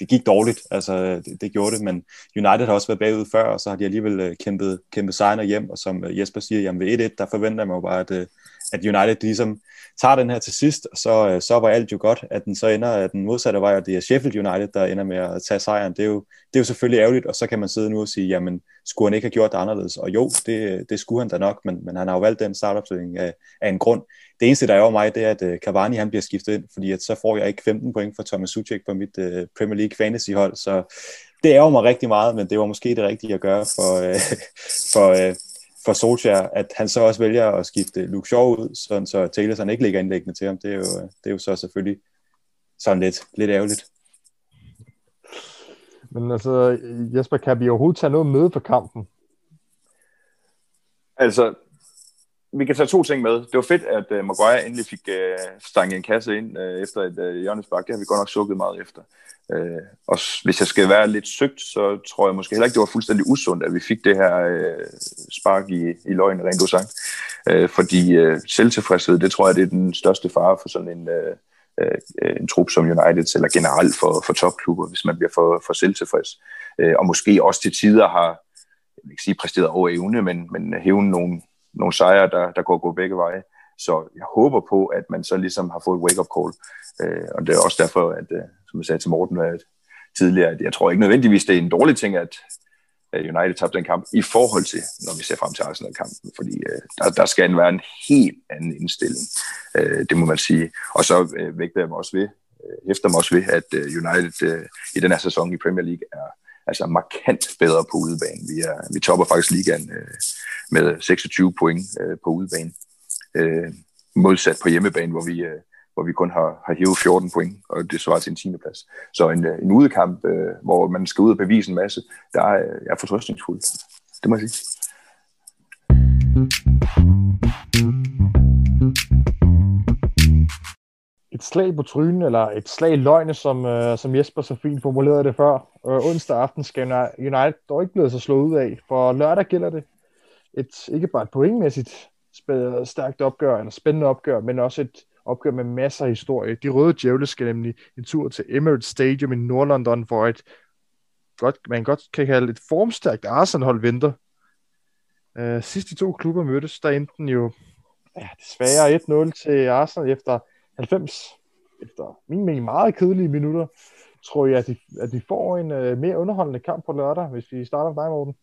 det gik dårligt, altså det, det gjorde det, men United har også været bagud før, og så har de alligevel øh, kæmpet, kæmpet sejren hjem, og som Jesper siger, jamen ved 1-1, der forventer man jo bare, at, at United ligesom tager den her til sidst, og så, øh, så var alt jo godt, at den så ender at den modsatte vej, og det er Sheffield United, der ender med at tage sejren. Det er jo, det er jo selvfølgelig ærgerligt, og så kan man sidde nu og sige, jamen skulle han ikke have gjort det anderledes? Og jo, det, det skulle han da nok, men, men han har jo valgt den startopstilling af, af en grund. Det eneste, der er over mig, det er, at øh, Cavani han bliver skiftet ind, fordi at så får jeg ikke 15 point for Thomas Suchek på mit uh, Premier League fantasy-hold, så det ærger mig rigtig meget, men det var måske det rigtige at gøre for, uh, for, uh, for Solskjaer, at han så også vælger at skifte Luke Shaw ud, sådan så Taylor ikke ligger indlæggende til ham. Det er jo, det er jo så selvfølgelig sådan lidt, lidt ærgerligt. Men altså, Jesper, kan vi overhovedet tage noget med for kampen? Altså, vi kan tage to ting med. Det var fedt, at uh, Maguire endelig fik uh, stanget en kasse ind uh, efter et uh, hjørnespark. Det har vi godt nok sukket meget efter. Uh, og hvis jeg skal være lidt søgt, så tror jeg måske heller ikke, det var fuldstændig usundt, at vi fik det her uh, spark i, i løgn, rent udsagt. Uh, fordi uh, selvtilfredshed, det tror jeg, det er den største fare for sådan en, uh, uh, en trup som United, eller generelt for, for topklubber, hvis man bliver for, for selvtilfreds. Uh, og måske også til tider har, jeg vil ikke sige præsteret over evne, men, men hævne nogle, nogle sejre, der, der går gå begge veje. Så jeg håber på, at man så ligesom har fået et wake-up call. Øh, og det er også derfor, at, øh, som jeg sagde til Morten at tidligere, at jeg tror ikke nødvendigvis, det er en dårlig ting, at, at United tabte den kamp i forhold til, når vi ser frem til Arsenal-kampen, fordi øh, der, der skal være en helt anden indstilling, øh, det må man sige. Og så øh, vægter jeg mig også ved, øh, hæfter mig også ved, at øh, United øh, i den her sæson i Premier League er altså markant bedre på udebane. Vi, er, vi topper faktisk ligaen øh, med 26 point øh, på udebane. Øh, modsat på hjemmebane, hvor vi, øh, hvor vi kun har, har hævet 14 point, og det svarer til en 10. plads. Så en, øh, en udekamp, øh, hvor man skal ud og bevise en masse, der er jeg er fortrøstningsfuld. Det må jeg sige. Et slag på trynen, eller et slag i løgne, som, øh, som Jesper så fint formulerede det før. Øh, onsdag aften skal United dog ikke blive så slået ud af, for lørdag gælder det et, ikke bare et pointmæssigt stærkt opgør, eller spændende opgør, men også et opgør med masser af historie. De røde djævle skal nemlig en tur til Emirates Stadium i Nordlondon, hvor et godt, man godt kan kalde et formstærkt Arsenal-hold venter. Øh, sidst de to klubber mødtes, der endte den jo ja, desværre 1-0 til Arsenal efter 90, efter min mening meget kedelige minutter. Tror jeg, at de, at de får en øh, mere underholdende kamp på lørdag, hvis vi starter med dig, Morten?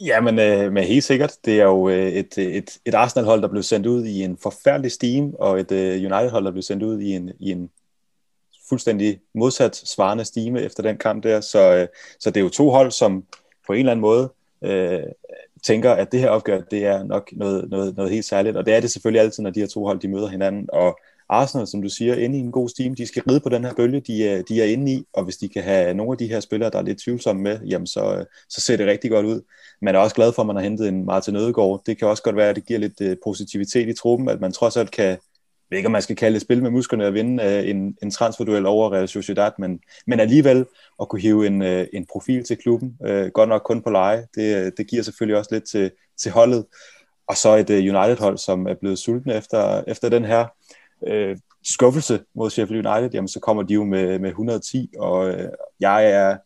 Ja, men, øh, men helt sikkert. Det er jo øh, et, et, et Arsenal-hold, der blev sendt ud i en forfærdelig steam, og et øh, United-hold, der blev sendt ud i en, i en fuldstændig modsat svarende stime efter den kamp der. Så, øh, så det er jo to hold, som på en eller anden måde øh, tænker, at det her opgør, det er nok noget, noget, noget helt særligt. Og det er det selvfølgelig altid, når de her to hold, de møder hinanden. Og Arsenal, som du siger, inde i en god steam. De skal ride på den her bølge, de er, de er inde i, og hvis de kan have nogle af de her spillere, der er lidt tvivlsomme med, jamen så, øh, så ser det rigtig godt ud. Man er også glad for, at man har hentet en Martin Ødegaard. Det kan også godt være, at det giver lidt øh, positivitet i truppen, at man trods alt kan, ved ikke om man skal kalde det spil med musklerne og vinde øh, en, en transferduel over Real Sociedad, men, men alligevel at kunne hive en, en profil til klubben, godt nok kun på leje, det, det giver selvfølgelig også lidt til, til holdet. Og så et United-hold, som er blevet sultne efter, efter den her øh, skuffelse mod Sheffield United, jamen så kommer de jo med, med 110, og øh, jeg er,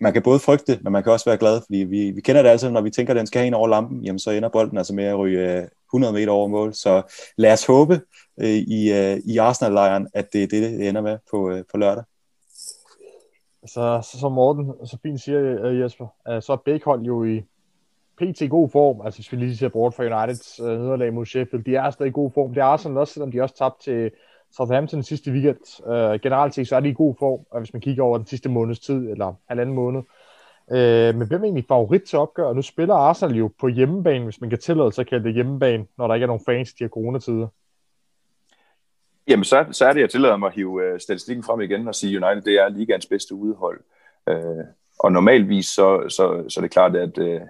man kan både frygte, men man kan også være glad, fordi vi, vi kender det altså, når vi tænker, at den skal have en over lampen, jamen så ender bolden altså med at ryge øh, 100 meter over mål, så lad os håbe øh, i, øh, i Arsenal-lejren, at det er det, det ender med på, øh, på lørdag. Så, så som Morten så fint siger, øh, Jesper, øh, så er begge hold jo i, pt. i god form, altså hvis vi lige ser bort fra Uniteds øh, nederlag mod Sheffield, de er stadig i god form. Det er Arsenal også, selvom de også tabte til Southampton sidste weekend. Øh, generelt set, så er de i god form, og hvis man kigger over den sidste måneds tid, eller halvanden måned. Øh, men hvem er egentlig favorit til opgør? Nu spiller Arsenal jo på hjemmebane, hvis man kan tillade sig at kalde det hjemmebane, når der ikke er nogen fans i de her coronatider. Jamen, så, så er det, jeg tillader mig at hive øh, statistikken frem igen og sige, United det er ligaens bedste udhold. Øh, og normalvis så, så, så er det klart, at øh,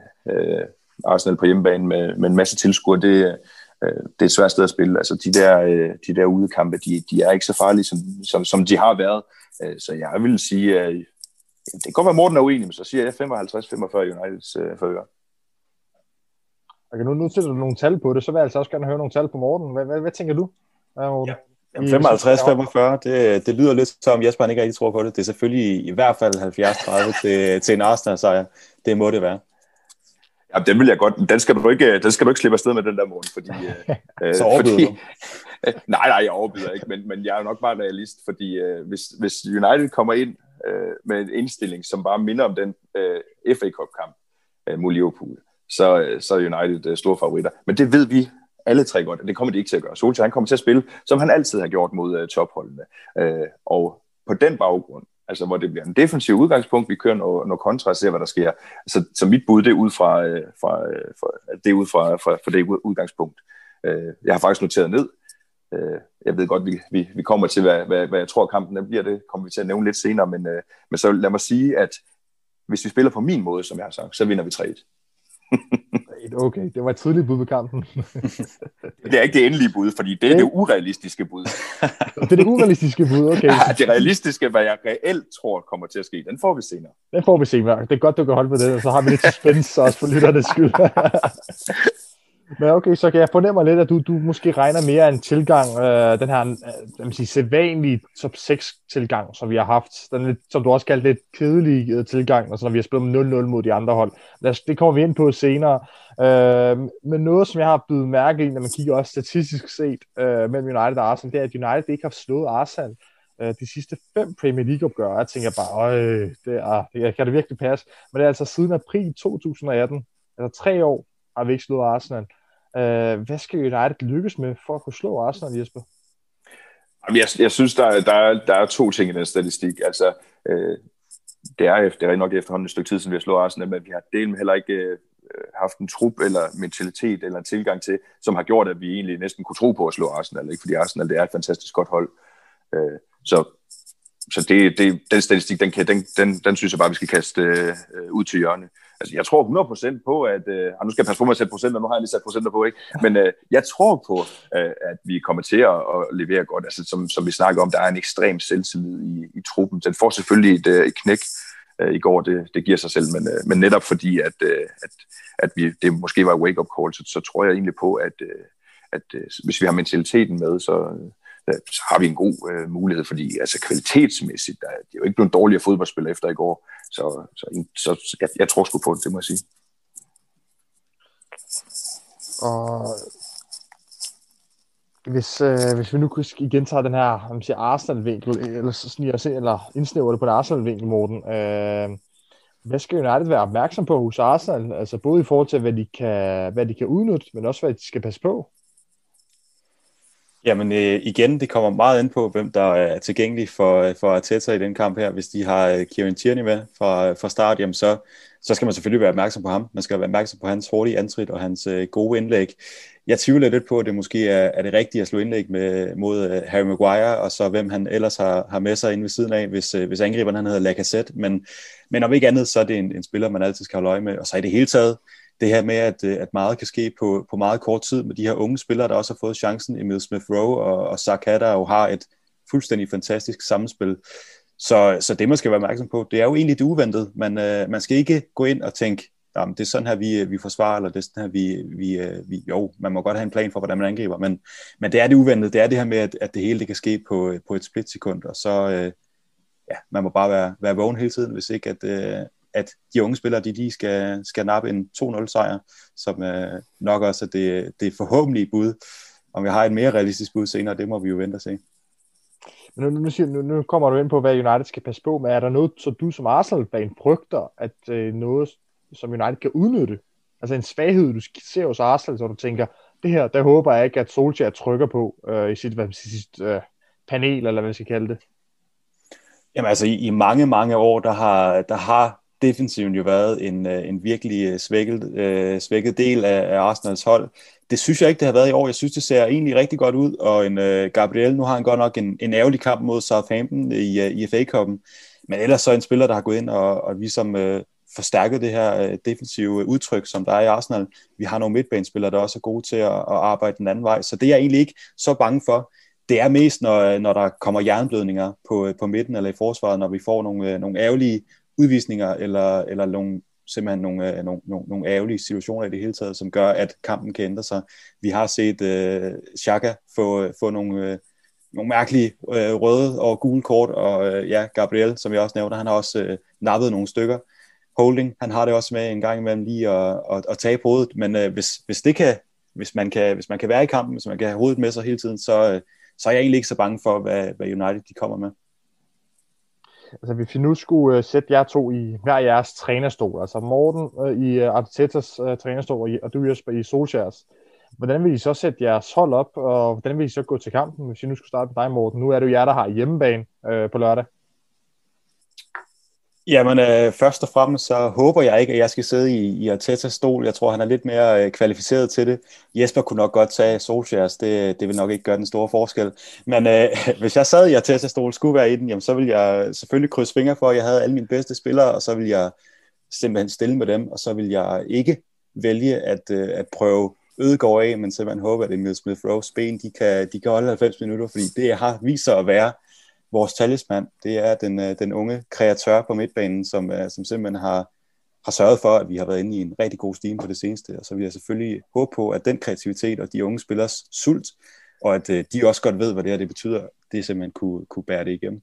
Arsenal på hjemmebane med, med en masse tilskuere, det, øh, det er et svært sted at spille. Altså de der, øh, de der udekampe, de, de er ikke så farlige, som, som, som de har været. Øh, så jeg vil sige, at øh, det kan godt være, Morten er uenig, men så siger jeg 55-45 Uniteds øh, fører. Okay, nu, nu sætter du nogle tal på det, så vil jeg altså også gerne høre nogle tal på Morten. Hvad, hvad, hvad tænker du, Morten? Ja. 55-45, det, det lyder lidt som Jesper ikke rigtig tror på det. Det er selvfølgelig i hvert fald 70-30 til, til en Arsenal-sejr. Det må det være. Ja, den vil jeg godt. Den skal du ikke, den skal du ikke slippe afsted med den der morgen, fordi... øh, Så overbyder fordi, du? nej, nej, jeg overbyder ikke, men, men jeg er jo nok bare realist, fordi øh, hvis, hvis United kommer ind øh, med en indstilling, som bare minder om den øh, FA Cup-kamp øh, mod Liverpool, så, øh, så er United øh, store favoritter. Men det ved vi alle tre godt, og det kommer de ikke til at gøre. Solskjaer han kommer til at spille, som han altid har gjort mod øh, topholdene. Øh, og på den baggrund, altså hvor det bliver en defensiv udgangspunkt, vi kører noget, noget kontra og ser, hvad der sker. Så, så mit bud, det er ud fra, øh, fra, øh, fra, det er ud fra, fra, fra det udgangspunkt. Øh, jeg har faktisk noteret ned. Øh, jeg ved godt, vi, vi, vi kommer til, hvad, hvad, hvad jeg tror, kampen bliver. Det kommer vi til at nævne lidt senere, men, øh, men så lad mig sige, at hvis vi spiller på min måde, som jeg har sagt, så vinder vi 3-1. Okay, det var et tidligt bud på kampen. det er ikke det endelige bud, fordi det er det urealistiske bud. det er det urealistiske bud, okay. Ja, det realistiske, hvad jeg reelt tror kommer til at ske, den får vi senere. Den får vi senere. Det er godt, du kan holde på det, og så har vi lidt suspense også for lytternes skyld. Men okay, så kan jeg fornemme lidt, at du, du måske regner mere en tilgang, øh, den her øh, man sige, sædvanlige top 6 tilgang, som vi har haft. Den lidt, som du også kaldte lidt kedelig øh, tilgang, altså når vi har spillet 0-0 mod de andre hold. Det kommer vi ind på senere. Øh, men noget, som jeg har blevet mærke i, når man kigger også statistisk set øh, mellem United og Arsenal, det er, at United ikke har slået Arsenal øh, de sidste fem Premier League-opgør. Jeg tænker bare, øj, det, er, det kan det virkelig passe. Men det er altså siden april 2018, altså tre år, har vi ikke slået Arsenal. Øh, hvad skal United lykkes med for at kunne slå Arsenal, Jesper? Jeg, jeg synes, der, der, er, der er to ting i den statistik. Altså, øh, det er, efter, det er nok efterhånden et stykke tid, siden vi har slået Arsenal, men vi har delt med heller ikke øh, haft en trup eller mentalitet eller en tilgang til, som har gjort, at vi egentlig næsten kunne tro på at slå Arsenal. Ikke? Fordi Arsenal det er et fantastisk godt hold. Øh, så så det, det, den statistik, den, kan, den, den, den synes jeg bare, vi skal kaste øh, ud til hjørne altså, jeg tror 100% på, at, øh, og nu skal jeg passe på med at sætte procenter, nu har jeg lige sat procenter på, ikke? men øh, jeg tror på, øh, at vi kommer til at, at levere godt. Altså, som, som vi snakker om, der er en ekstrem selvtillid i, i truppen. Den får selvfølgelig et, øh, et knæk øh, i går, det, det giver sig selv, men, øh, men netop fordi, at, øh, at, at vi, det måske var wake-up call, så, så tror jeg egentlig på, at, øh, at øh, hvis vi har mentaliteten med, så, øh, Øh, så har vi en god øh, mulighed, fordi altså kvalitetsmæssigt, der, det er jo ikke blevet dårligere fodboldspiller efter i går, så, så, så jeg, jeg tror sgu på det, det må jeg sige. Og hvis, øh, hvis vi nu igen tager den her man siger Arsenal-vinkel, eller, sniger se, eller indsnæver det på den Arsenal-vinkel, Morten, øh, hvad skal United være opmærksom på hos Arsenal? Altså både i forhold til, hvad de kan, hvad de kan udnytte, men også hvad de skal passe på? Jamen øh, igen, det kommer meget ind på, hvem der er tilgængelig for, øh, for Arteta i den kamp her. Hvis de har øh, Kieran Tierney med fra, fra start, jamen så, så skal man selvfølgelig være opmærksom på ham. Man skal være opmærksom på hans hurtige antrit og hans øh, gode indlæg. Jeg tvivler lidt på, at det måske er, er det rigtige at slå indlæg med, mod øh, Harry Maguire, og så hvem han ellers har, har med sig inde ved siden af, hvis, øh, hvis angriberen han hedder Lacazette. Men, men om ikke andet, så er det en, en spiller, man altid skal holde øje med. Og så i det hele taget, det her med, at, øh, at meget kan ske på, på meget kort tid med de her unge spillere, der også har fået chancen, Emil Smith Rowe og, og Saka, der jo har et fuldstændig fantastisk samspil. Så, så det, man skal være opmærksom på, det er jo egentlig det uventede. Man, øh, man skal ikke gå ind og tænke, jamen, det er sådan her, vi, øh, vi forsvarer, eller det er sådan her, vi, vi, øh, vi, jo, man må godt have en plan for, hvordan man angriber, men, men det er det uventede, det er det her med, at, at det hele det kan ske på, øh, på et splitsekund, og så, øh, ja, man må bare være, være vågen hele tiden, hvis ikke, at, øh, at de unge spillere, de, de skal, skal nappe en 2-0 sejr, som øh, nok også er det, det forhåbentlige bud. Om jeg har et mere realistisk bud senere, det må vi jo vente og se. Men nu, nu, siger, nu, nu kommer du ind på, hvad United skal passe på, men er der noget, så du som Arsenal-fan frygter, at øh, noget, som United kan udnytte? Altså en svaghed, du ser hos Arsenal, så du tænker, det her, der håber jeg ikke, at Solskjaer trykker på øh, i sit, hvad, sit øh, panel, eller hvad vi skal kalde det. Jamen altså, i, i mange, mange år, der har, der har defensiven jo været en, øh, en virkelig øh, svækket, øh, svækket del af, af Arsenals hold. Det synes jeg ikke, det har været i år. Jeg synes, det ser egentlig rigtig godt ud, og en øh, Gabriel, nu har han godt nok en, en ærgerlig kamp mod Southampton i, øh, i FA-koppen, men ellers så en spiller, der har gået ind og, og ligesom øh, forstærket det her øh, defensive udtryk, som der er i Arsenal. Vi har nogle midtbanespillere, der også er gode til at, at arbejde den anden vej, så det er jeg egentlig ikke så bange for. Det er mest, når, når der kommer jernblødninger på, på midten eller i forsvaret, når vi får nogle, nogle ærgerlige udvisninger, eller, eller nogle, simpelthen nogle, øh, nogle, nogle, nogle ærgerlige situationer i det hele taget, som gør, at kampen kan ændre sig. Vi har set øh, Xhaka få, øh, få nogle, øh, nogle mærkelige øh, røde og gule kort, og øh, ja, Gabriel, som jeg også nævnte, han har også øh, nappet nogle stykker. Holding, han har det også med en gang imellem lige at, at, at tage på hovedet, men øh, hvis, hvis det kan, hvis man kan, hvis man kan være i kampen, hvis man kan have hovedet med sig hele tiden, så, øh, så er jeg egentlig ikke så bange for, hvad, hvad United de kommer med. Altså hvis vi nu skulle uh, sætte jer to i hver jeres trænerstol, altså Morten uh, i uh, Artetas uh, trænerstol, og, og du Jesper i Solskjærs, hvordan vil I så sætte jeres hold op, og hvordan vil I så gå til kampen, hvis I nu skulle starte med dig, Morten? Nu er det jo jer, der har hjemmebane uh, på lørdag. Jamen, øh, først og fremmest så håber jeg ikke, at jeg skal sidde i, i Artetas stol. Jeg tror, han er lidt mere øh, kvalificeret til det. Jesper kunne nok godt tage Solskjaers. Det, det vil nok ikke gøre den store forskel. Men øh, hvis jeg sad i Artetas stol, skulle være i den, jamen, så ville jeg selvfølgelig krydse fingre for, at jeg havde alle mine bedste spillere, og så ville jeg simpelthen stille med dem, og så vil jeg ikke vælge at, øh, at prøve Ødegård af, men simpelthen håber, at Emil Smith-Rowe's ben, de kan, de kan holde 90 minutter, fordi det har vist sig at være vores talisman, det er den, øh, den unge kreatør på midtbanen, som, øh, som simpelthen har, har sørget for, at vi har været inde i en rigtig god stime på det seneste. Og så vil jeg selvfølgelig håbe på, at den kreativitet og de unge spillers sult, og at øh, de også godt ved, hvad det her det betyder, det simpelthen kunne, kunne bære det igennem.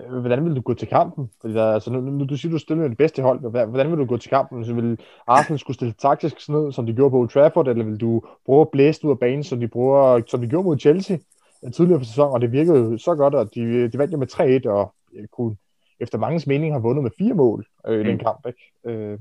Øh, hvordan vil du gå til kampen? Fordi der, altså, nu, nu, du siger, du stiller det bedste hold. Hvordan vil du gå til kampen? Så vil Arsenal skulle stille taktisk sådan noget, som de gjorde på Old Trafford, eller vil du bruge at blæse ud af banen, som de, bruger, som de gjorde mod Chelsea? Tidligere på sæsonen, og det virkede jo så godt, at de, de vandt jo med 3-1, og kunne efter mangens mening har vundet med fire mål øh, i mm. den kamp. Ikke? Øh.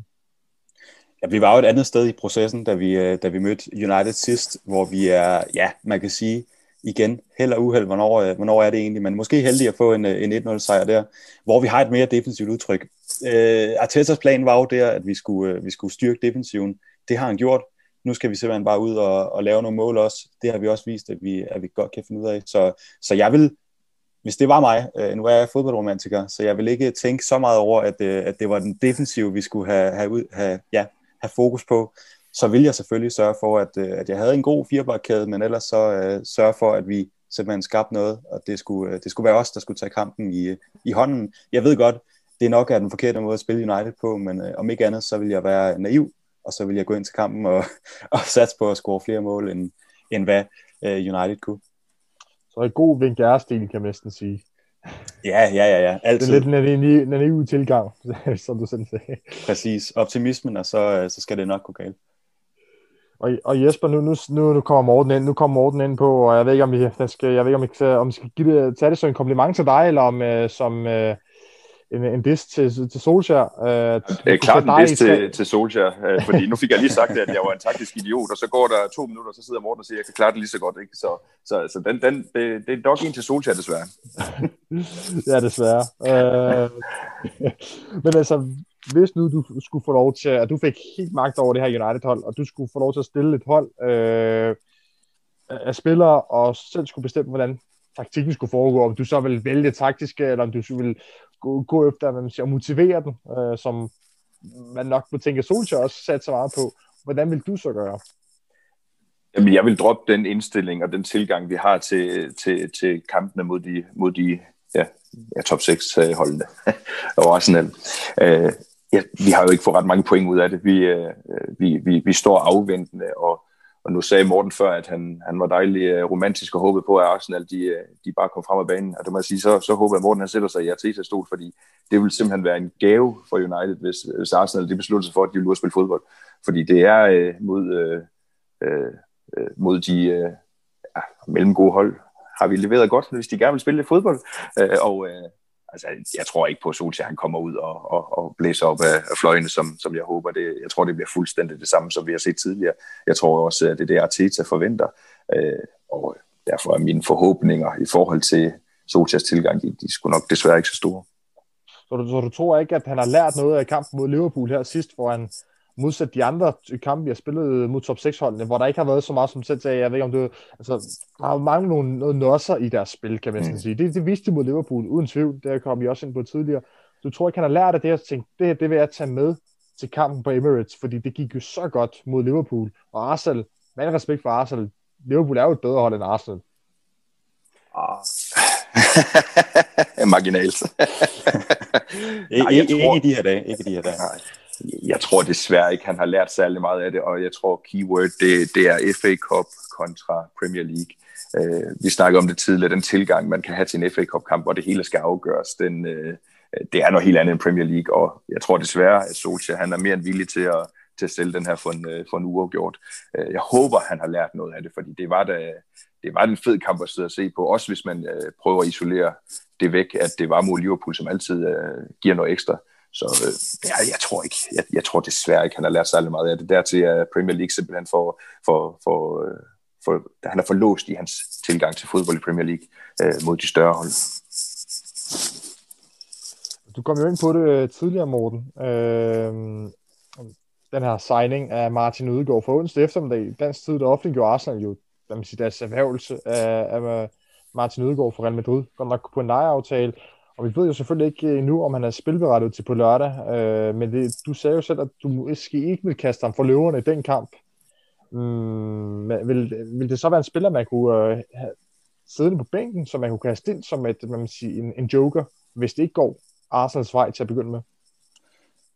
Ja, vi var jo et andet sted i processen, da vi, øh, da vi mødte United sidst, hvor vi er, ja, man kan sige, igen, held og uheld, hvornår, øh, hvornår er det egentlig, men måske heldig at få en, øh, en 1-0 sejr der, hvor vi har et mere defensivt udtryk. Øh, Artetas plan var jo der, at vi skulle, vi skulle styrke defensiven. Det har han gjort nu skal vi simpelthen bare ud og, og lave nogle mål også. Det har vi også vist, at vi, at vi godt kan finde ud af. Så, så jeg vil hvis det var mig, øh, nu er jeg fodboldromantiker, så jeg vil ikke tænke så meget over, at, øh, at det var den defensive, vi skulle have, have, ud, have, ja, have fokus på. Så vil jeg selvfølgelig sørge for, at, øh, at jeg havde en god firebakkæde, men ellers så øh, sørge for, at vi simpelthen skabte noget, og det skulle, øh, det skulle være os, der skulle tage kampen i, i hånden. Jeg ved godt, det er nok er den forkerte måde at spille United på, men øh, om ikke andet, så vil jeg være naiv, og så vil jeg gå ind til kampen og, og satse på at score flere mål, end, end hvad øh, United kunne. Så en god Wenger-stil, kan man næsten sige. Ja, ja, ja, ja. Altid. Det er lidt en naiv tilgang, som du selv sagde. Præcis. Optimismen, og så, øh, så skal det nok gå galt. Og, og Jesper, nu, nu, nu, nu kommer Morten ind, nu kommer Morten ind på, og jeg ved ikke, om vi, skal, jeg ved ikke, om vi skal, om vi skal give det, tage det som en kompliment til dig, eller om uh, som, uh, en, en diss til, til Solskjaer. Øh, er klart en diss til, til Solskjaer, øh, fordi nu fik jeg lige sagt, at jeg var en taktisk idiot, og så går der to minutter, og så sidder Morten og siger, at jeg kan klare det lige så godt. Ikke? Så, så, så den, den, det, det er dog en til Solskjaer, desværre. ja, desværre. Øh, men altså, hvis nu du skulle få lov til, at du fik helt magt over det her United-hold, og du skulle få lov til at stille et hold øh, af spillere, og selv skulle bestemme, hvordan taktikken skulle foregå, om du så vil vælge det taktiske, eller om du vil gå, gå efter hvad man siger, at motivere den, øh, som man nok må tænke, Solskjaer også satte så meget på. Hvordan vil du så gøre? Jamen, jeg vil droppe den indstilling og den tilgang, vi har til, til, til kampene mod de, mod de ja, ja, top 6 øh, holdene og Arsenal. Øh, ja, vi har jo ikke fået ret mange point ud af det. Vi, øh, øh vi, vi, vi står afventende, og og nu sagde Morten før, at han, han var dejlig øh, romantisk og håbede på, at Arsenal de, øh, de bare kom frem af banen. Og det må jeg sige, så, så håber jeg, at Morten han sætter sig i Artetas stol, fordi det vil simpelthen være en gave for United, hvis, hvis Arsenal det beslutter sig for, at de vil ud og spille fodbold. Fordi det er øh, mod, øh, øh, øh, mod de øh, ja, mellemgode hold, har vi leveret godt, hvis de gerne vil spille lidt fodbold. Øh, og øh, altså, jeg tror ikke på, at Solskjaer han kommer ud og, og, og blæser op af, af fløjene, som, som jeg håber. Det, jeg tror, det bliver fuldstændig det samme, som vi har set tidligere. Jeg tror også, at det er det, Arteta forventer. Øh, og derfor er mine forhåbninger i forhold til Solskjaers tilgang, de, de skulle nok desværre ikke så store. Så du, så du tror ikke, at han har lært noget af kampen mod Liverpool her sidst, hvor han modsat de andre kampe, vi har spillet mod top 6-holdene, hvor der ikke har været så meget, som selv sagde, jeg ved ikke om du, altså, der har mange nogle, noget nosser i deres spil, kan man mm. sige. Det, det viste de mod Liverpool, uden tvivl, det kom vi også ind på tidligere. Du tror ikke, han har lært af det, og tænkt, det, det vil jeg tage med til kampen på Emirates, fordi det gik jo så godt mod Liverpool, og Arsenal, med respekt for Arsenal, Liverpool er jo et bedre hold end Arsenal. Ah. Marginalt. Jeg tror... Ikke i de her dage. Ikke i de her dage. Nej jeg tror desværre ikke, han har lært særlig meget af det, og jeg tror, keyword, det, det er FA Cup kontra Premier League. Øh, vi snakker om det tidligere, den tilgang, man kan have til en FA Cup-kamp, hvor det hele skal afgøres, den, øh, det er noget helt andet end Premier League, og jeg tror desværre, at Solskjaer han er mere end villig til at, til at sælge den her for en, øh, for en uafgjort. Øh, jeg håber, han har lært noget af det, fordi det var, da, det var en fed kamp at sidde og se på, også hvis man øh, prøver at isolere det væk, at det var mod Liverpool, som altid øh, giver noget ekstra. Så øh, jeg, jeg, tror ikke, jeg, jeg tror desværre ikke, han har lært særlig meget af det. Dertil er Premier League simpelthen for, for, for, øh, for han er for låst i hans tilgang til fodbold i Premier League øh, mod de større hold. Du kom jo ind på det øh, tidligere, Morten. Øh, den her signing af Martin Udegaard for onsdag eftermiddag. Dansk tid, der offentliggjorde Arsenal jo hvad man siger, deres erhvervelse af, af øh, Martin Udegaard for Real Madrid. Godt nok på en lejeaftale. Og vi ved jo selvfølgelig ikke øh, endnu, om han er spilberettet til på lørdag, øh, men det, du sagde jo selv, at du måske ikke vil kaste ham for løverne i den kamp. Mm, vil, vil det så være en spiller, man kunne øh, have siddende på bænken, så man kunne kaste ind som et, man sige, en, en joker, hvis det ikke går Arsenals vej til at begynde med?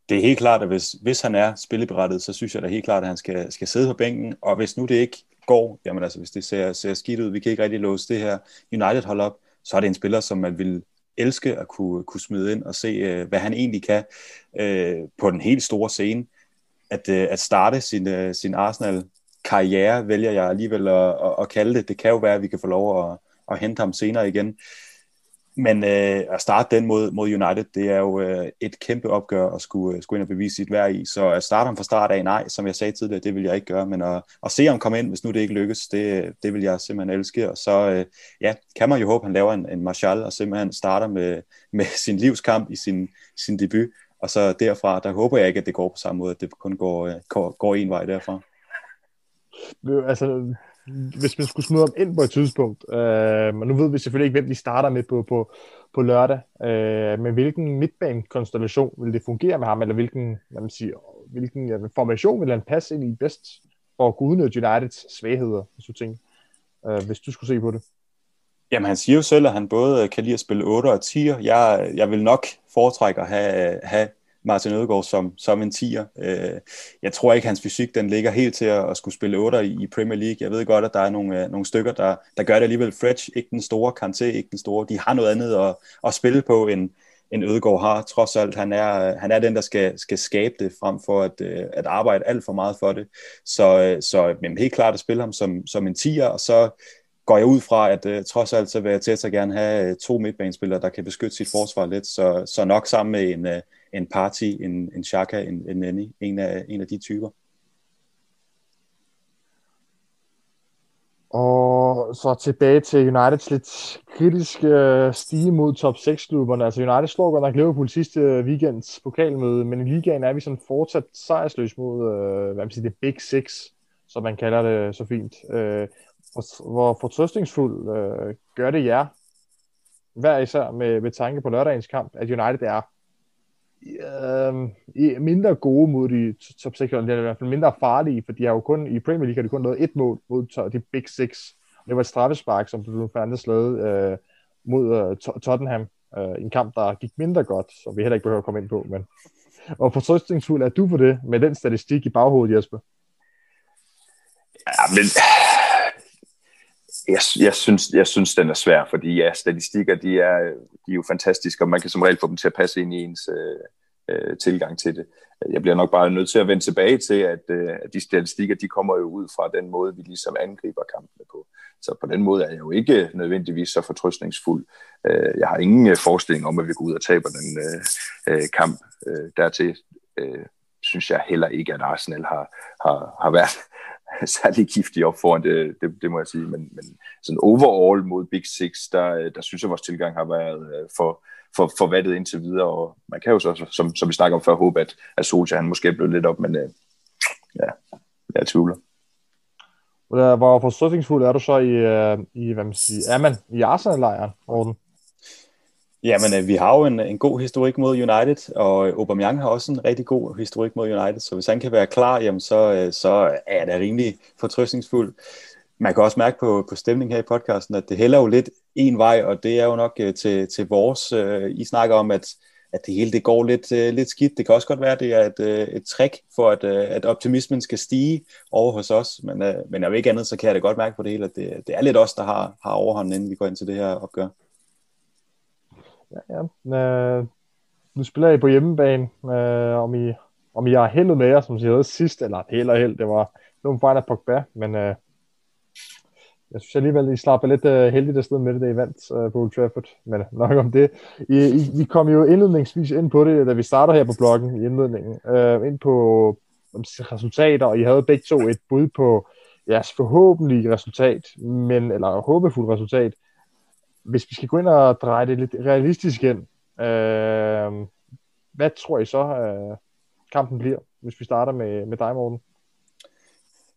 Det er helt klart, at hvis, hvis han er spilleberettet, så synes jeg da helt klart, at han skal, skal sidde på bænken, og hvis nu det ikke går, jamen altså hvis det ser, ser skidt ud, vi kan ikke rigtig låse det her United hold op, så er det en spiller, som man vil elske at kunne, kunne smide ind og se, øh, hvad han egentlig kan øh, på den helt store scene. At, øh, at starte sin, øh, sin Arsenal-karriere, vælger jeg alligevel at, at, at kalde det. Det kan jo være, at vi kan få lov at, at hente ham senere igen. Men øh, at starte den mod, mod United, det er jo øh, et kæmpe opgør at skulle, øh, skulle ind og bevise sit værd i. Så at starte ham fra start af, nej, som jeg sagde tidligere, det vil jeg ikke gøre. Men at, at se ham komme ind, hvis nu det ikke lykkes, det, det vil jeg simpelthen elske. Og så øh, ja, kan man jo håbe, at han laver en, en Marshall og simpelthen starter med, med sin livskamp i sin, sin debut. Og så derfra, der håber jeg ikke, at det går på samme måde, at det kun går, øh, går, går en vej derfra. Altså, hvis man skulle smide dem ind på et tidspunkt, øh, men nu ved vi selvfølgelig ikke, hvem de starter med på, på, på lørdag, øh, men hvilken midtbanekonstellation vil det fungere med ham, eller hvilken, hvad man siger, hvilken ja, formation vil han passe ind i bedst for at kunne udnytte Uniteds svagheder, hvis du tænker, øh, hvis du skulle se på det? Jamen, han siger jo selv, at han både kan lide at spille 8 og 10. Jeg, jeg vil nok foretrække at have, have Martin Ødegaard som, som en 10'er. Øh, jeg tror ikke, hans fysik den ligger helt til at, at skulle spille 8 i, i Premier League. Jeg ved godt, at der er nogle, øh, nogle stykker, der, der gør det alligevel. Fredge, ikke den store, Kanté, ikke den store. De har noget andet at, at spille på, end, end Ødegaard har. Trods alt, han er, han er den, der skal, skal skabe det, frem for at, øh, at arbejde alt for meget for det. Så, øh, så men helt klart at spille ham som, som en 10'er, og så går jeg ud fra, at uh, trods alt så vil jeg til at gerne have uh, to midtbanespillere, der kan beskytte sit forsvar lidt, så, så nok sammen med en, uh, en Party, en, en Chaka, en, en Nenny, en af, en af de typer. Og så tilbage til Uniteds lidt kritiske øh, stige mod top 6-klubberne. Altså United slår godt nok Liverpool sidste øh, weekends pokalmøde, men i ligaen er vi sådan fortsat sejrsløs mod, øh, hvad man siger, det Big Six, som man kalder det så fint. Øh, hvor fortrøstningsfuld øh, gør det jer, hver især med, med tanke på lørdagens kamp, at United er øh, mindre gode mod de top 6 hold, eller i hvert fald mindre farlige, for de har jo kun, i Premier League har de kun lavet et mål mod de Big Six. Det var et straffespark, som Bruno Fernandes lavede øh, mod øh, Tottenham, øh, en kamp, der gik mindre godt, så vi heller ikke behøver at komme ind på, men og fortrøstningsfuld er du for det, med den statistik i baghovedet, Jesper? Ja, men jeg, jeg, synes, jeg synes, den er svær, fordi ja, statistikker, de er, de er jo fantastiske, og man kan som regel få dem til at passe ind i ens øh, øh, tilgang til det. Jeg bliver nok bare nødt til at vende tilbage til, at, øh, at de statistikker, de kommer jo ud fra den måde, vi ligesom angriber kampene på. Så på den måde er jeg jo ikke nødvendigvis så fortrøstningsfuld. Øh, jeg har ingen øh, forestilling om, at vi går ud og taber den øh, øh, kamp. Øh, dertil øh, synes jeg heller ikke, at Arsenal har, har, har været særlig giftig op foran, det, det, det må jeg sige. Men, men sådan overall mod Big Six, der, der synes jeg, vores tilgang har været øh, for, for, for vattet indtil videre, og man kan jo så, som, som vi snakker om før, håbe, at, at Solskjaer han måske er blevet lidt op, men øh, ja, jeg tvivler. Hvor forståelsesfuld er du så i, øh, i hvad man siger, er man i Arsenal-lejren, Orden? Jamen, øh, vi har jo en, en god historik mod United, og øh, Aubameyang har også en rigtig god historik mod United, så hvis han kan være klar, jamen så, øh, så er det rimelig fortrøstningsfuld. Man kan også mærke på, på stemningen her i podcasten, at det hælder jo lidt en vej, og det er jo nok til, til vores. I snakker om, at, at det hele det går lidt, lidt skidt. Det kan også godt være, at det er et, et trick for, at, at optimismen skal stige over hos os, men, men om ikke andet, så kan jeg det godt mærke på det hele, at det, det er lidt os, der har, har overhånden, inden vi går ind til det her opgør. Ja, ja. Øh, nu spiller I på hjemmebane, øh, om, I, om I har heldet med jer, som siger sidst, eller held og held, det var nogle fejl af Pogba, men øh, jeg synes alligevel, I slapper lidt øh, heldigt afsted med det, da I vandt øh, på Old Trafford, men nok om det. I, I, vi kom jo indledningsvis ind på det, da vi starter her på bloggen i indledningen, øh, ind på om, resultater, og I havde begge to et bud på jeres forhåbentlige resultat, men, eller håbefuldt resultat, hvis vi skal gå ind og dreje det lidt realistisk ind, øh, hvad tror I så, øh, kampen bliver, hvis vi starter med, med dig, Morten?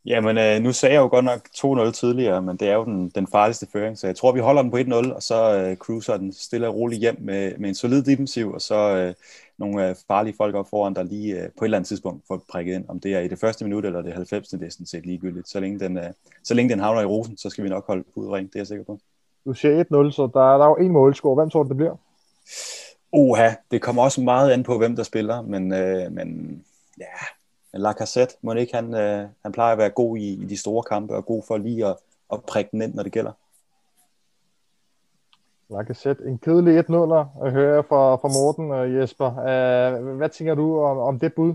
Jamen, øh, nu sagde jeg jo godt nok 2-0 tidligere, men det er jo den, den farligste føring, så jeg tror, vi holder den på 1-0, og så øh, cruiser den stille og roligt hjem med, med en solid defensiv, og så øh, nogle øh, farlige folk op foran, der lige øh, på et eller andet tidspunkt får prikket ind. Om det er i det første minut, eller det 90. det er sådan set ligegyldigt. Så længe, den, øh, så længe den havner i rosen, så skal vi nok holde ud rent, det er jeg sikker på. Du siger 1-0, så der, der er jo en målscore. Hvem tror du, det bliver? Oha, det kommer også meget an på, hvem der spiller, men, øh, men ja, Lacazette, må ikke han, øh, han plejer at være god i, i de store kampe, og god for lige at, at prikke den ind, når det gælder. Lacazette, en kedelig 1-0 at høre fra, fra Morten og Jesper. Uh, hvad tænker du om, om det bud?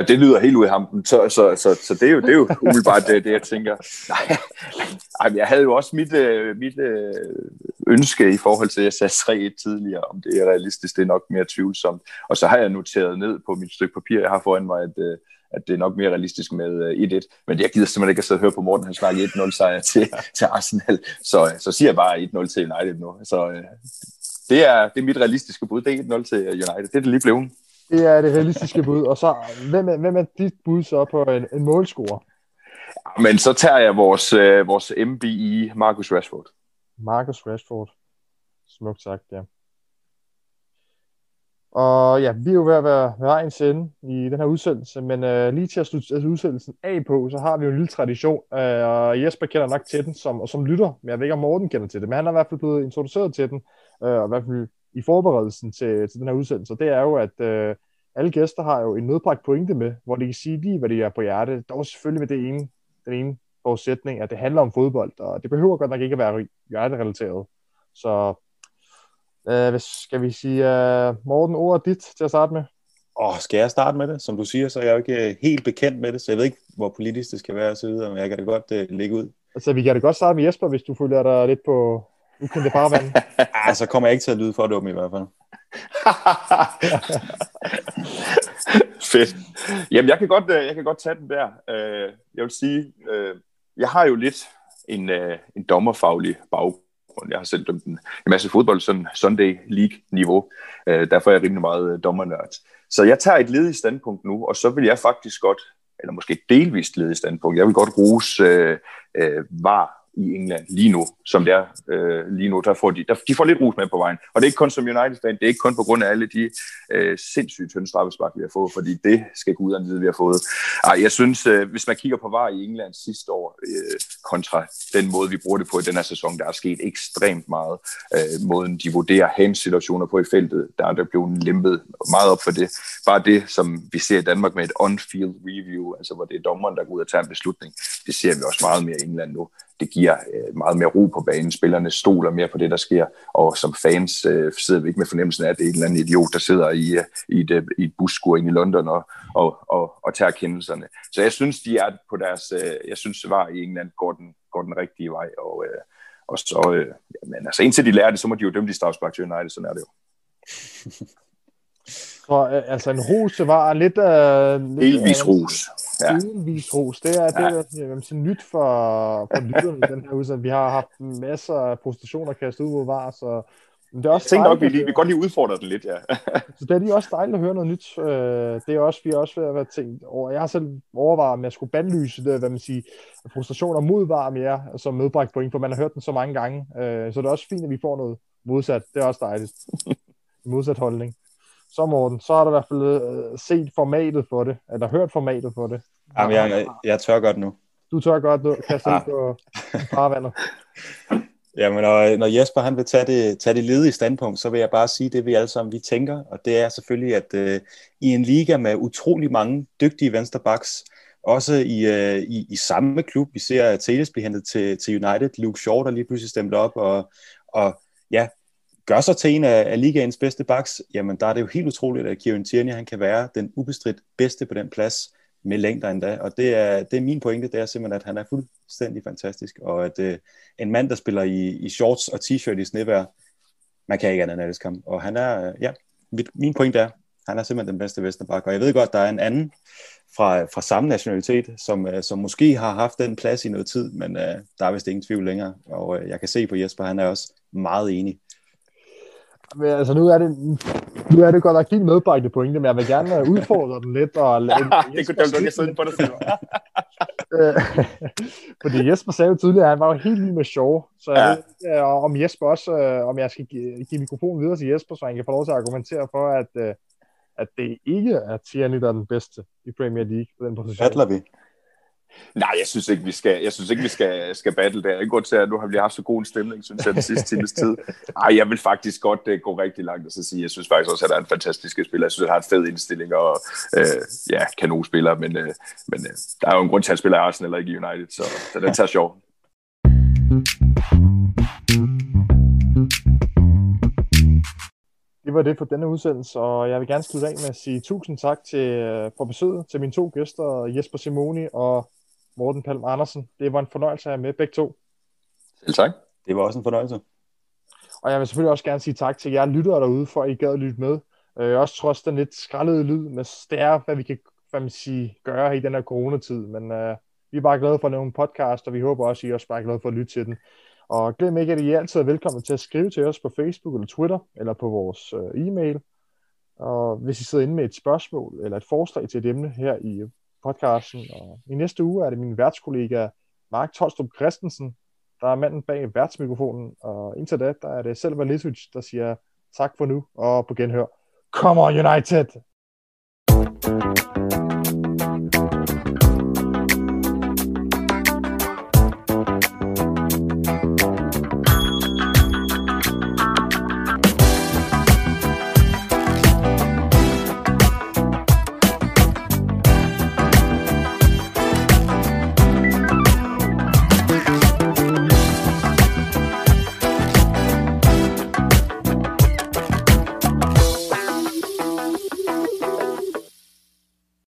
Ja, det lyder helt ud af ham. Så, så, så, så det, er jo, det er jo umiddelbart det, det, jeg tænker. Nej, jeg havde jo også mit, øh, mit øh, ønske i forhold til, at jeg sagde 3-1 tidligere, om det er realistisk, det er nok mere tvivlsomt. Og så har jeg noteret ned på mit stykke papir, jeg har foran mig, at, øh, at det er nok mere realistisk med 1-1. Men jeg gider simpelthen ikke at sidde og høre på Morten, han snakker 1-0 sejr til, til Arsenal. Så, så siger jeg bare 1-0 til United nu. Så det er, det er mit realistiske bud, det er 1-0 til United. Det er det lige blevet. Det er det realistiske bud. Og så, hvem er, hvem er dit bud så på en, en målscore? Men så tager jeg vores, øh, vores MBI, Marcus Rashford. Marcus Rashford. Smukt sagt, ja. Og ja, vi er jo ved at være ved vejens ende i den her udsendelse, men øh, lige til at slutte altså udsendelsen af på, så har vi jo en lille tradition, øh, og Jesper kender nok til den som, som lytter, men jeg ved ikke, om Morten kender til det, men han er i hvert fald blevet introduceret til den, øh, og i hvert fald i forberedelsen til, til den her udsendelse, det er jo, at øh, alle gæster har jo en nødbragt pointe med, hvor de kan sige lige, hvad de er på hjerte, dog selvfølgelig med det ene, den ene forudsætning, at det handler om fodbold, og det behøver godt nok ikke at være hjerterelateret. Så øh, hvis, skal vi sige, uh, Morten, ordet dit til at starte med? Åh, skal jeg starte med det? Som du siger, så er jeg jo ikke helt bekendt med det, så jeg ved ikke, hvor politisk det skal være osv., men jeg kan da godt uh, lægge ud. Altså, vi kan da godt starte med Jesper, hvis du føler dig lidt på ukendte farvand. ah, så kommer jeg ikke til at lyde for dum i hvert fald. Fedt. Jamen, jeg kan, godt, jeg kan godt tage den der. Jeg vil sige, jeg har jo lidt en, en dommerfaglig baggrund jeg har selv dømt en, en masse fodbold, sådan Sunday League-niveau. Øh, derfor er jeg rimelig meget øh, dommernørd. Så jeg tager et ledigt standpunkt nu, og så vil jeg faktisk godt, eller måske delvist ledigt standpunkt, jeg vil godt rose øh, øh, var i England lige nu, som det er øh, lige nu. Der får de, der, de får lidt rus med på vejen. Og det er ikke kun som United-fan, det er ikke kun på grund af alle de øh, sindssygt tynde straffespark, vi har fået, fordi det skal gå guderne det, vi har fået. Ej, jeg synes, øh, hvis man kigger på VAR i England sidste år, øh, kontra den måde, vi bruger det på i den her sæson, der er sket ekstremt meget. Øh, måden, de vurderer hands-situationer på i feltet, der er der blevet lempet meget op for det. Bare det, som vi ser i Danmark med et on-field review, altså hvor det er dommeren, der går ud og tager en beslutning, det ser vi også meget mere i England nu det giver øh, meget mere ro på banen. Spillerne stoler mere på det, der sker, og som fans øh, sidder vi ikke med fornemmelsen af, at det er en eller anden idiot, der sidder i, øh, i, et, øh, i et busskur i London og, og, og, og tager kendelserne. Så jeg synes, de er på deres, øh, jeg synes, det var i England går den, går den rigtige vej, og, øh, og så, øh, men altså indtil de lærer det, så må de jo dømme de strafspark til United, sådan er det jo. Så øh, altså en ros var lidt... Øh, lidt Delvis ros. Ja. Delvis ros. Det er, det er ja. sige, nyt for, for lytterne den her udsendelse. Vi har haft masser af frustrationer kastet ud på var, så men det er også jeg tænkte nok, vi, lige, vi godt lige udfordre det lidt, ja. så det er lige også dejligt at høre noget nyt. Øh, det er også, vi er også ved at være tænkt over. Jeg har selv overvejet, om jeg skulle bandlyse det, hvad man siger, frustrationer mod var mere, som medbragt point, for man har hørt den så mange gange. Øh, så det er også fint, at vi får noget modsat. Det er også dejligt. modsat holdning så Morten, så har du i hvert fald øh, set formatet for det, eller hørt formatet for det. Jamen, jeg, jeg tør godt nu. Du tør godt nu, kaste ja. på farvandet. Jamen, når, når Jesper han vil tage det, tage det ledige standpunkt, så vil jeg bare sige det, vi alle sammen vi tænker, og det er selvfølgelig, at øh, i en liga med utrolig mange dygtige vensterbacks, også i, øh, i, i samme klub, vi ser at Teles blive hentet til, til United, Luke Shaw, der lige pludselig stemte op, og, og ja, gør sig til en af, af ligaens bedste backs, jamen der er det jo helt utroligt, at Kieran Tierney han kan være den ubestridt bedste på den plads med længder endda. Og det er, det er min pointe, det er simpelthen, at han er fuldstændig fantastisk. Og at øh, en mand, der spiller i, i shorts og t-shirt i snevær, man kan ikke andet end elske ham. Og han er, øh, ja, mit, min pointe er, han er simpelthen den bedste Vesterback. Og jeg ved godt, der er en anden fra, fra samme nationalitet, som, øh, som måske har haft den plads i noget tid, men uh, der er vist ingen tvivl længere. Og uh, jeg kan se på Jesper, han er også meget enig. Men altså, nu er det, nu er det godt nok din medbragte pointe, men jeg vil gerne udfordre den lidt. Og lade det kunne du ikke sidde på det Fordi Jesper sagde jo tidligere, at han var jo helt vild med show. Så jeg ja. ved om Jesper også, øh, om jeg skal give, give mikrofonen videre til Jesper, så han kan få lov til at argumentere for, at, øh, at det ikke er Tierney, der er den bedste i Premier League på den position. Battler vi? Nej, jeg synes ikke, vi skal, jeg synes ikke, vi skal, skal battle der. Det går til, at nu har vi haft så god en stemning, synes jeg, den sidste times tid. Ej, jeg vil faktisk godt uh, gå rigtig langt og så sige, jeg synes faktisk også, at han er en fantastisk spiller. Jeg synes, at han har en fed indstilling og uh, ja, kanonspiller, men, uh, men uh, der er jo en grund til, at han spiller i Arsenal eller ikke i United, så, så den tager sjov. Det var det for denne udsendelse, og jeg vil gerne slutte af med at sige tusind tak til, for besøget til mine to gæster, Jesper Simoni og Morten Palm Andersen. Det var en fornøjelse at have med begge to. Selv tak. Det var også en fornøjelse. Og jeg vil selvfølgelig også gerne sige tak til jer lyttere derude, for at I gad at lytte med. Øh, også trods den lidt skrællede lyd, men det er, hvad vi kan hvad man sige, gøre i den her coronatid. Men øh, vi er bare glade for at lave en podcast, og vi håber også, at I også bare er glade for at lytte til den. Og glem ikke, at I altid er velkommen til at skrive til os på Facebook eller Twitter, eller på vores øh, e-mail. Og hvis I sidder inde med et spørgsmål eller et forslag til et emne her i podcasten. Og I næste uge er det min værtskollega Mark Tolstrup Christensen, der er manden bag værtsmikrofonen. Og indtil da, der er det selv Valisic, der siger tak for nu og på genhør. Come on United!